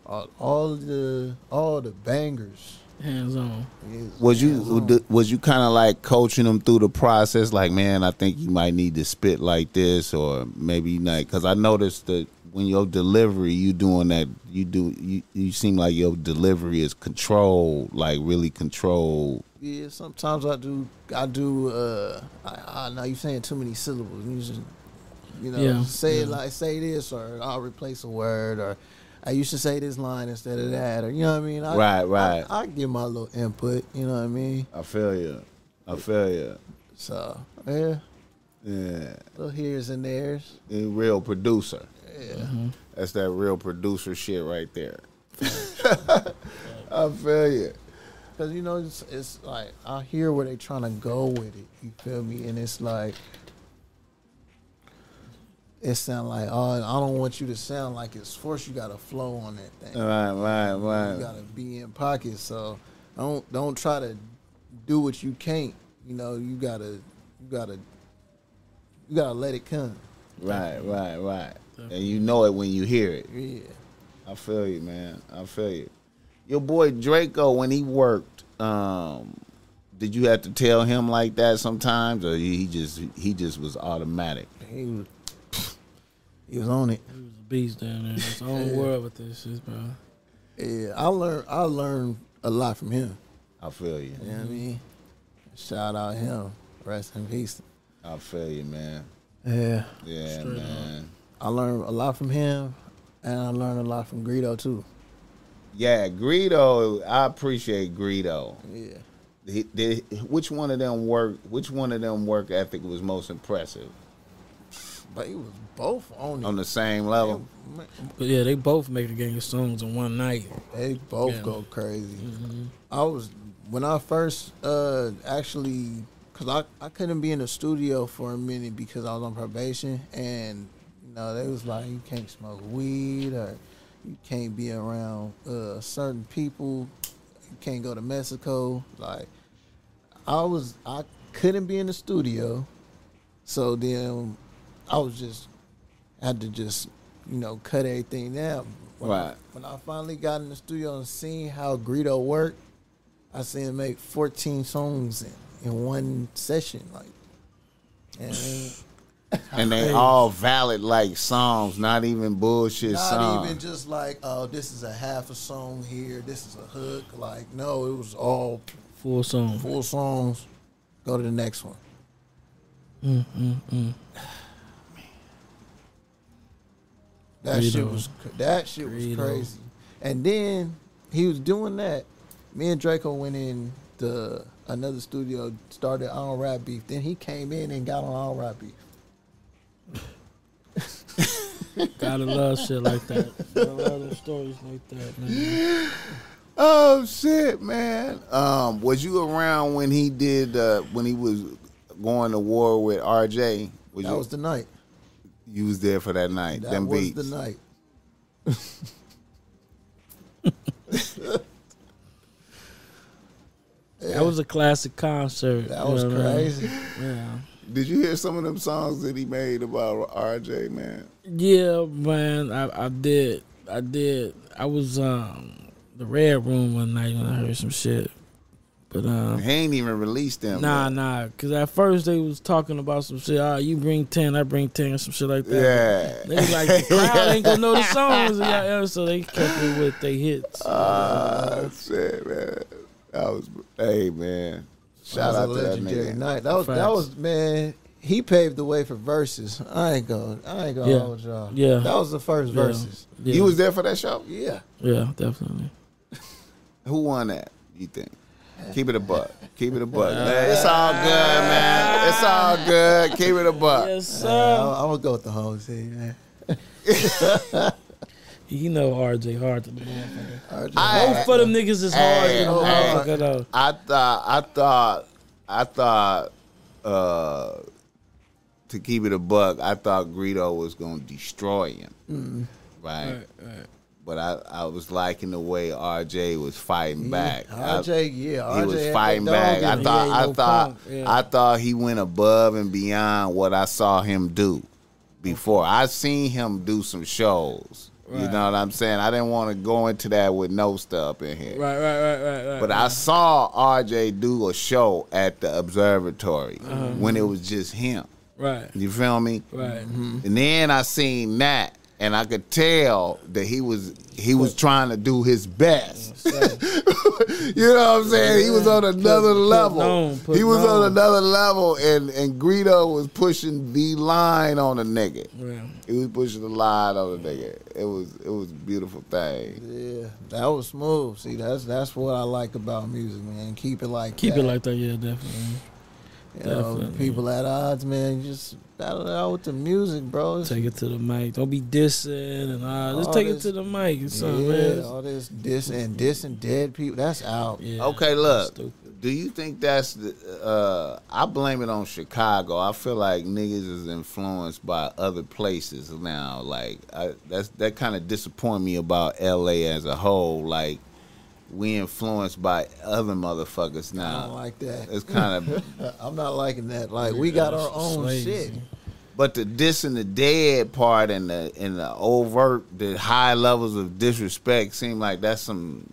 C: all, all the all the bangers.
B: Hands on.
C: is
A: Was you
C: hands-on.
A: was you kind of like coaching them through the process? Like, man, I think you might need to spit like this, or maybe not. Because I noticed that when your delivery, you doing that, you do you you seem like your delivery is controlled, like really controlled.
C: Yeah, sometimes I do. I do. Uh, I, I know you saying too many syllables. You just, you know,
B: Yeah,
C: say it like say this, or I'll replace a word, or I used to say this line instead of that, or you know what I mean. I,
A: Right, right.
C: I, I give my little input. You know what I mean.
A: I feel you. I feel you.
C: So yeah,
A: Yeah,
C: little here's and there's.
A: a real producer.
C: Yeah,
A: That's that real producer shit right there. I feel you.
C: because you know it's, it's like I hear where they trying to go with it. You feel me? And it's like. It sound like oh I don't want you to sound like it's forced. You got to flow on that thing.
A: Right, right, right.
C: You gotta be in pocket. So don't don't try to do what you can't. You know, you gotta you gotta you gotta let it come.
A: Right, right, right. And you know it when you hear it.
C: Yeah.
A: I feel you, man. I feel you. Your boy Drakeo, when he worked, um, did you have to tell him like that sometimes, or he just he just was automatic?
C: He was he was on it.
B: He was a beast down there. It's own world with this shit, bro.
C: Yeah. I learned I learned a lot from him.
A: I feel you.
C: You know what I mean? Shout out him. Rest in peace.
A: I feel you, man.
C: Yeah.
A: Yeah,
B: Straight
A: man.
C: I learned a lot from him and I learned a lot from Greedo too.
A: Yeah, Greedo. I appreciate Greedo.
C: Yeah.
A: He, did, which one of them work? Which one of them work ethic was most impressive?
C: But he was both on it.
A: On the same level.
C: Man,
B: But yeah, they both make a gang of songs in one night.
C: They both
B: Yeah.
C: go crazy.
B: Mm-hmm.
C: I was when I first uh actually because I, I couldn't be in the studio for a minute because I was on probation and you know they was like you can't smoke weed or you can't be around uh certain people you can't go to Mexico like I was I couldn't be in the studio So then I was just had to just you know cut everything down. When I-
A: Right.
C: when I finally got in the studio and seen how Greedo worked, I seen him make 14 songs in, in one session. Like, and
A: And they all valid like songs, not even bullshit songs.
C: not
A: songs.
C: even just like, oh, this is a half a song here, this is a hook. Like, no, it was all
B: Full song.
C: full songs. Go to the next one.
B: Mm, mm, mm.
C: That shit was that shit was
B: Greedo.
C: crazy. And then he was doing that. Me and Drakeo went in to another studio, started on rap beef. Then he came in and got on all rap beef.
B: Gotta love shit like that. Gotta love those stories like that, man.
A: Oh shit, man. Um, was you around when he did uh, when he was going to war with RJ? Was
C: That
A: you,
C: was the night.
A: you was there for that night?
C: That
A: them
C: was
A: beats.
C: the night.
B: That was a classic concert.
C: That was
B: know what I mean?
C: crazy.
B: Yeah.
A: Did you hear some of them songs that he made about RJ, man?
B: Yeah, man. I, I did. I did. I was um the red room one night when I heard some shit. But um
A: He ain't even released them.
B: Nah,
A: yet.
B: nah. Cause at first they was talking about some shit. Ah, you bring ten, I bring ten, some shit like that.
A: Yeah.
B: They was like the crowd ain't gonna know the songs, yeah, yeah, so they kept it with they hits.
A: Ah, shit, man. That was, hey, man. Shout
C: that
A: out
C: was
A: to
C: a
A: that
C: legendary
A: nigga.
C: night. That was that was man. He paved the way for verses. I ain't going. I ain't gonna
B: Yeah.
C: hold y'all.
B: Yeah.
C: that was the first
B: Yeah.
C: verses.
B: Yeah,
A: You was there for that show?
C: Yeah,
B: yeah, definitely.
A: Who won that? You think? Keep it a buck. Keep it a buck. Man, it's all good, man. It's all good. Keep it a buck.
B: Yes,
C: uh,
B: sir.
C: I'm gonna go with the whole team, man.
B: You know RJ hard to the motherfucker. Both of them niggas is hard to the motherfucker though.
A: I thought, I thought, I thought, uh, to keep it a buck, I thought Greedo was gonna destroy him, right?
B: Right, right.
A: But I, I was liking the way RJ was fighting back. I-
C: RJ, yeah, RJ
A: he was fighting back. I thought, I
B: no
A: thought,
B: yeah.
A: I thought he went above and beyond what I saw him do before. I seen him do some shows. You know what I'm saying? I didn't want to go into that with no stuff in here.
B: Right, right, right, right, right.
A: But I saw RJ do a show at the observatory
B: Uh-huh.
A: when it was just him.
B: right,
A: You feel me?
B: right.
A: And then I seen that, and I could tell that he was he was trying to do his best. you know what I'm saying? He was on another
B: put
A: level.
B: on,
A: he was on
B: on.
A: another level, and and Greedo was pushing the line on the nigga.
B: Yeah.
A: He was pushing the line on the nigga. It was it was a beautiful thing.
C: Yeah, that was smooth. See, that's that's what I like about music, man. Keep it like
B: Keep
C: that.
B: it like that, yeah, definitely.
C: you know, people at odds, man. Just battle it out with the music, bro. It's-
B: Take it to the mic. Don't be dissing and all. Just
C: All
B: take
C: this-
B: it to the mic and something,
C: yeah,
B: man.
C: all this diss and diss and dead people. That's out.
B: Yeah.
A: Okay, look.
B: Stupid.
A: Do you think that's the? Uh, I blame it on Chicago. I feel like niggas is influenced by other places now. Like I, that's that kind of disappoint me about L.A. as a whole. Like we influenced by other motherfuckers now.
C: I don't like that.
A: It's kind of,
C: I'm not liking that. Like we got our own
B: Slaves.
C: shit.
A: but the diss and the dead part and the and the overt, the high levels of disrespect seem like that's some.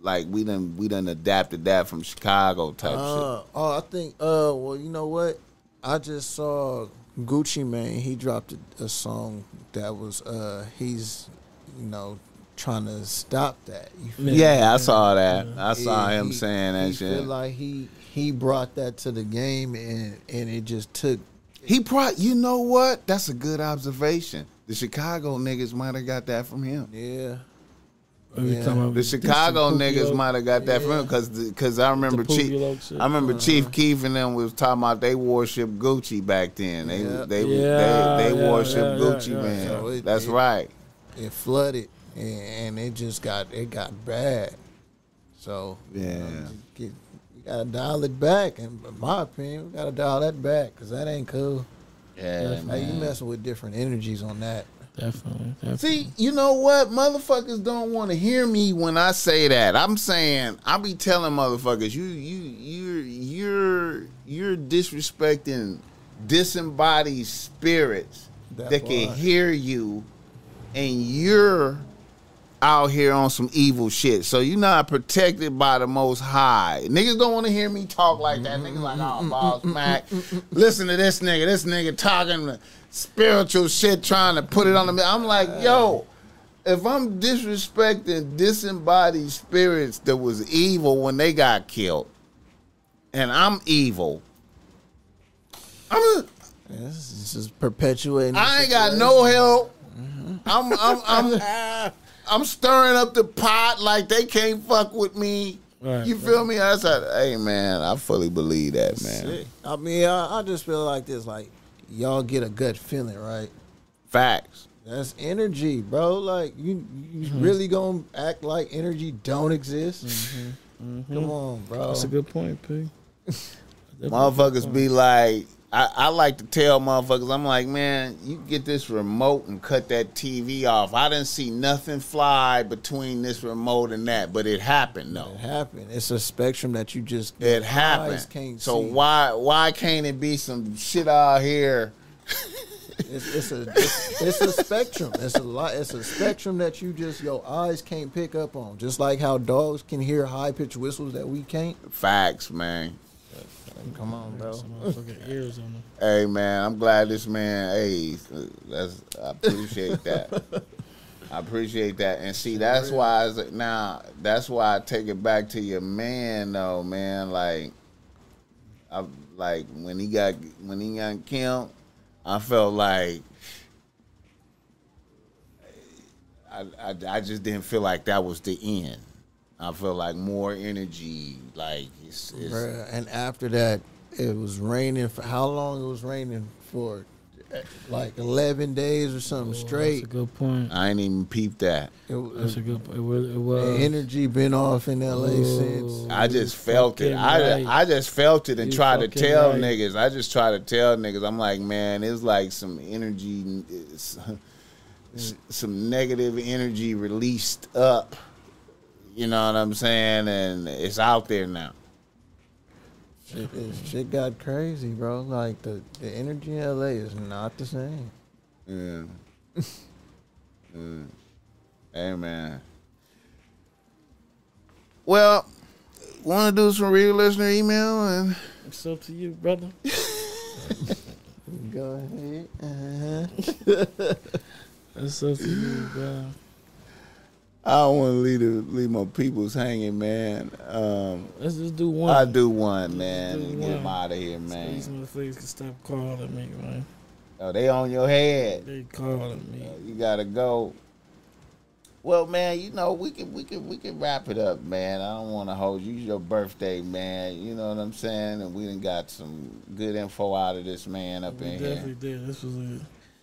A: Like we done we done adapted that from Chicago type shit.
C: Uh, oh, I think. Uh, well, you know what? I just saw Gucci Mane. He dropped a, a song that was. Uh, he's, you know, trying to stop that. You feel me?
A: Yeah, I saw that. I saw
C: Yeah,
A: him
C: he-
A: saying that
C: he
A: shit.
C: Feel like he he brought that to the game, and and it just took.
A: he brought. You know what? That's a good observation. The Chicago niggas might have got that from him.
C: Yeah, Yeah.
A: The Chicago niggas might have got that from him because because I remember Chief.
B: Pupio shit.
A: I remember uh-huh. Chief Keef and them was talking about they worship Gucci back then. They
C: Yeah.
A: they
B: Yeah,
A: they, they
B: yeah,
A: worship
B: yeah, yeah,
A: Gucci
B: yeah.
A: man.
C: So it-
A: That's
C: it-
A: right.
C: it flooded, and, and it just got it got bad. So you know,
A: Yeah.
C: get, you gotta dial it back. And in my opinion, we gotta dial that back because that ain't cool.
A: Yeah,
C: Hey, you messing with different energies on that.
B: Definitely. definitely.
A: See, you know what? Motherfuckers don't want to hear me when I say that. I'm saying I be telling motherfuckers, you you you're you're you're disrespecting disembodied spirits
C: That
A: that, can hear you, and you're out here on some evil shit. So you're not protected by the Most High. Niggas don't want to hear me talk like that. Niggas like, oh, balls, Mac. Listen to this nigga. This nigga talking spiritual shit, trying to put it on the. I'm like, yo. If I'm disrespecting disembodied spirits that was evil when they got killed, and I'm evil, I'm a,
C: This is just perpetuating.
A: I ain't got no help. Mm-hmm. I'm I'm I'm I'm stirring up the pot like they can't fuck with me.
B: Right,
A: you feel me? I said, hey man, I fully believe that, man.
C: Sick. I mean, I, I just feel like this. Like y'all get a gut feeling, right?
A: Facts.
C: That's energy, bro. Like you, you
A: Mm-hmm.
C: really gonna act like energy don't exist? Come on, bro.
B: That's a good point, P.
A: Motherfuckers be like, I, I like to tell motherfuckers, I'm like, man, you get this remote and cut that TV off. I didn't see nothing fly between this remote and that, but it happened though.
C: It happened. It's a spectrum that you just
A: It happened. So
C: see.
A: why why can't it be some shit out here?
C: It's, it's a it's, it's a spectrum. It's a lot. It's a spectrum that you just your eyes can't pick up on. Just like how dogs can hear high pitched whistles that we can't.
A: Facts, man.
C: Come on, bro.
B: Ears on them.
A: Hey man, I'm glad this man. Hey, that's I appreciate that. I appreciate that, and see that's why I, now that's why I take it back to your man though, man. Like, I like when he got when he got killed, I felt like I, I I just didn't feel like that was the end. I feel like more energy, like it's, it's
C: Bruh, And after that, it was raining for how long? It was raining for eh, like eleven days or something straight.
B: That's a good point.
A: I ain't even peeped that.
C: It,
B: That's
C: it,
B: a good. It was. It
C: the
B: was.
C: energy been off in LA
B: Ooh.
C: since.
A: I just felt it.
B: fucking
A: I. I just felt it and
B: You
A: tried to tell
B: right.
A: niggas. I just try to tell niggas. I'm like, man, it's like some energy, it's, some negative energy released up. You know what I'm saying? And it's out there now.
C: Shit, shit got crazy, bro. Like the, the energy in LA is not the same.
A: Yeah. Mm. Hey man. Well, want to do some real listener email and
B: It's up to you, brother.
C: Go ahead. Uh-huh.
B: It's up to you, bro.
A: I don't want to leave the, leave my peoples hanging, man. Um,
B: Let's just do one.
A: I do one, man.
B: Do
A: and Get them out of here, man.
B: These motherfuckers can stop calling me, man.
A: Oh, they on your head.
B: They calling me.
A: You gotta go. Well, man, you know we can we can we can wrap it up, man. I don't want to hold you. It's your birthday, man. You know what I'm saying? And we done got some good info out of this man up
B: We
A: in
B: definitely
A: here.
B: did. This was a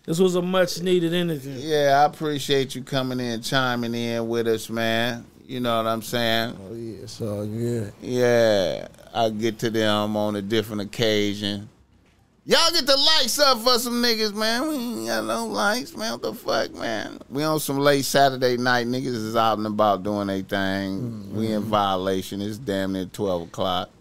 B: this was a much needed interview.
A: Yeah, I appreciate you coming in, chiming in with us, man. You know what I'm saying?
C: Oh yeah, it's all good.
A: Yeah, I get to them on a different occasion. Y'all get the lights up for some niggas, man. We ain't got no lights, man. What the fuck, man? We on some late Saturday night. Niggas is out and about doing their thing. Mm-hmm. We in violation. It's damn near 12 o'clock.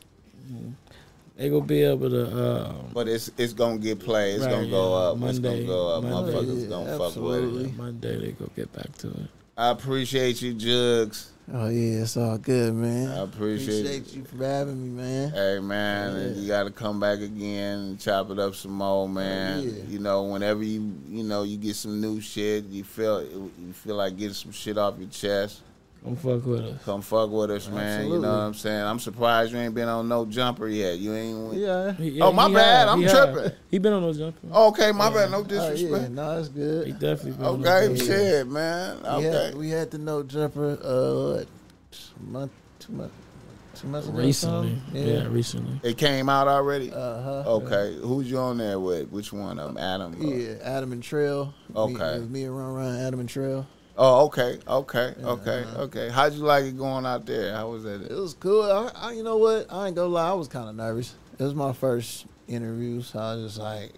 B: They gonna be able to. Uh,
A: But it's it's gonna get played. It's
B: Right,
A: gonna go
B: yeah.
A: up. it's
B: Monday-
A: gonna go up.
B: Monday.
A: Motherfuckers
C: Yeah,
A: gonna fuck with it.
B: Monday they go get back to it.
A: I appreciate you, Jugs.
C: Oh yeah, it's all good, man.
A: I appreciate,
C: Appreciate you for having me, man.
A: Hey man, and you got to come back again and chop it up some more, man.
C: yeah.
A: You know, whenever you you know you get some new shit, you feel you feel like getting some shit off your chest.
B: Come fuck with us.
A: Come fuck with us, man. You know what I'm saying? I'm surprised you ain't been on no jumper yet. You ain't.
C: Yeah.
B: He-
A: Oh, my bad.
B: have,
A: I'm
B: he have.
A: tripping.
B: He been on no jumping.
A: Okay, my bad. No
C: Oh, yeah,
A: disrespect.
C: no, it's good.
B: He
C: good.
B: definitely been on
A: Okay,
B: no jumping.
A: shit, man.
C: We,
A: Okay.
C: had, we had the no jumper uh what, a month, two months, two months ago.
B: Recently, yeah.
C: Yeah.
B: recently.
A: It came out already.
C: Uh huh.
A: Okay, who's you on there with? Which one of them? Adam.
C: Yeah, Adam and Trail.
A: Okay.
C: Me, it was me and Run Run, Adam and Trail.
A: Oh, okay, okay, okay,
C: Uh-huh.
A: okay. How'd you like it going out there? How was that?
C: It
A: that?
C: was cool. I, I, you know what? I ain't gonna lie. I was kind of nervous. It was my first interview, so I was just like,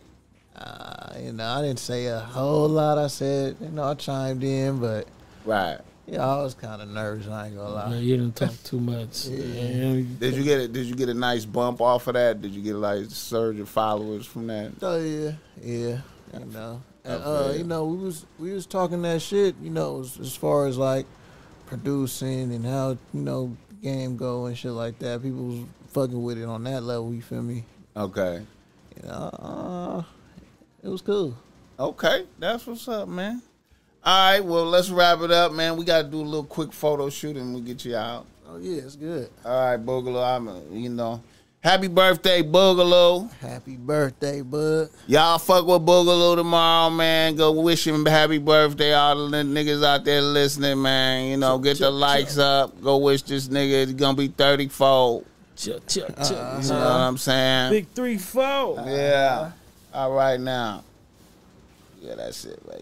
C: uh, you know, I didn't say a whole lot. I said, you know, I chimed in, but
A: Right.
C: Yeah, I was kind of nervous. I ain't gonna lie.
B: Man, you didn't talk too much.
C: Yeah.
B: Yeah.
A: Did you get it? Did you get a nice bump off of that? Did you get like surge of followers from that?
C: Oh yeah, yeah. You know, and, uh, you
A: you.
C: know, we was we was talking that shit. You know, as, as far as like producing and how you know game go and shit like that. People was fucking with it on that level. You feel me?
A: Okay.
C: You know, uh, it was cool.
A: Okay, that's what's up, man. All right, well, let's wrap it up, man. We got to do a little quick photo shoot and we get you out.
C: Oh yeah, it's good.
A: All right, Boogaloo, I'm, a, you know, happy birthday, Boogaloo.
C: Happy birthday, bud.
A: Y'all fuck with Boogaloo tomorrow, man. Go wish him happy birthday. All the niggas out there listening, man. You know, get the likes up. Go wish this nigga. He's gonna be 34.
B: Chill, chill, chill.
C: Uh-huh.
A: You know what I'm saying?
B: Big three four.
A: Yeah. All right now. Yeah, that's it right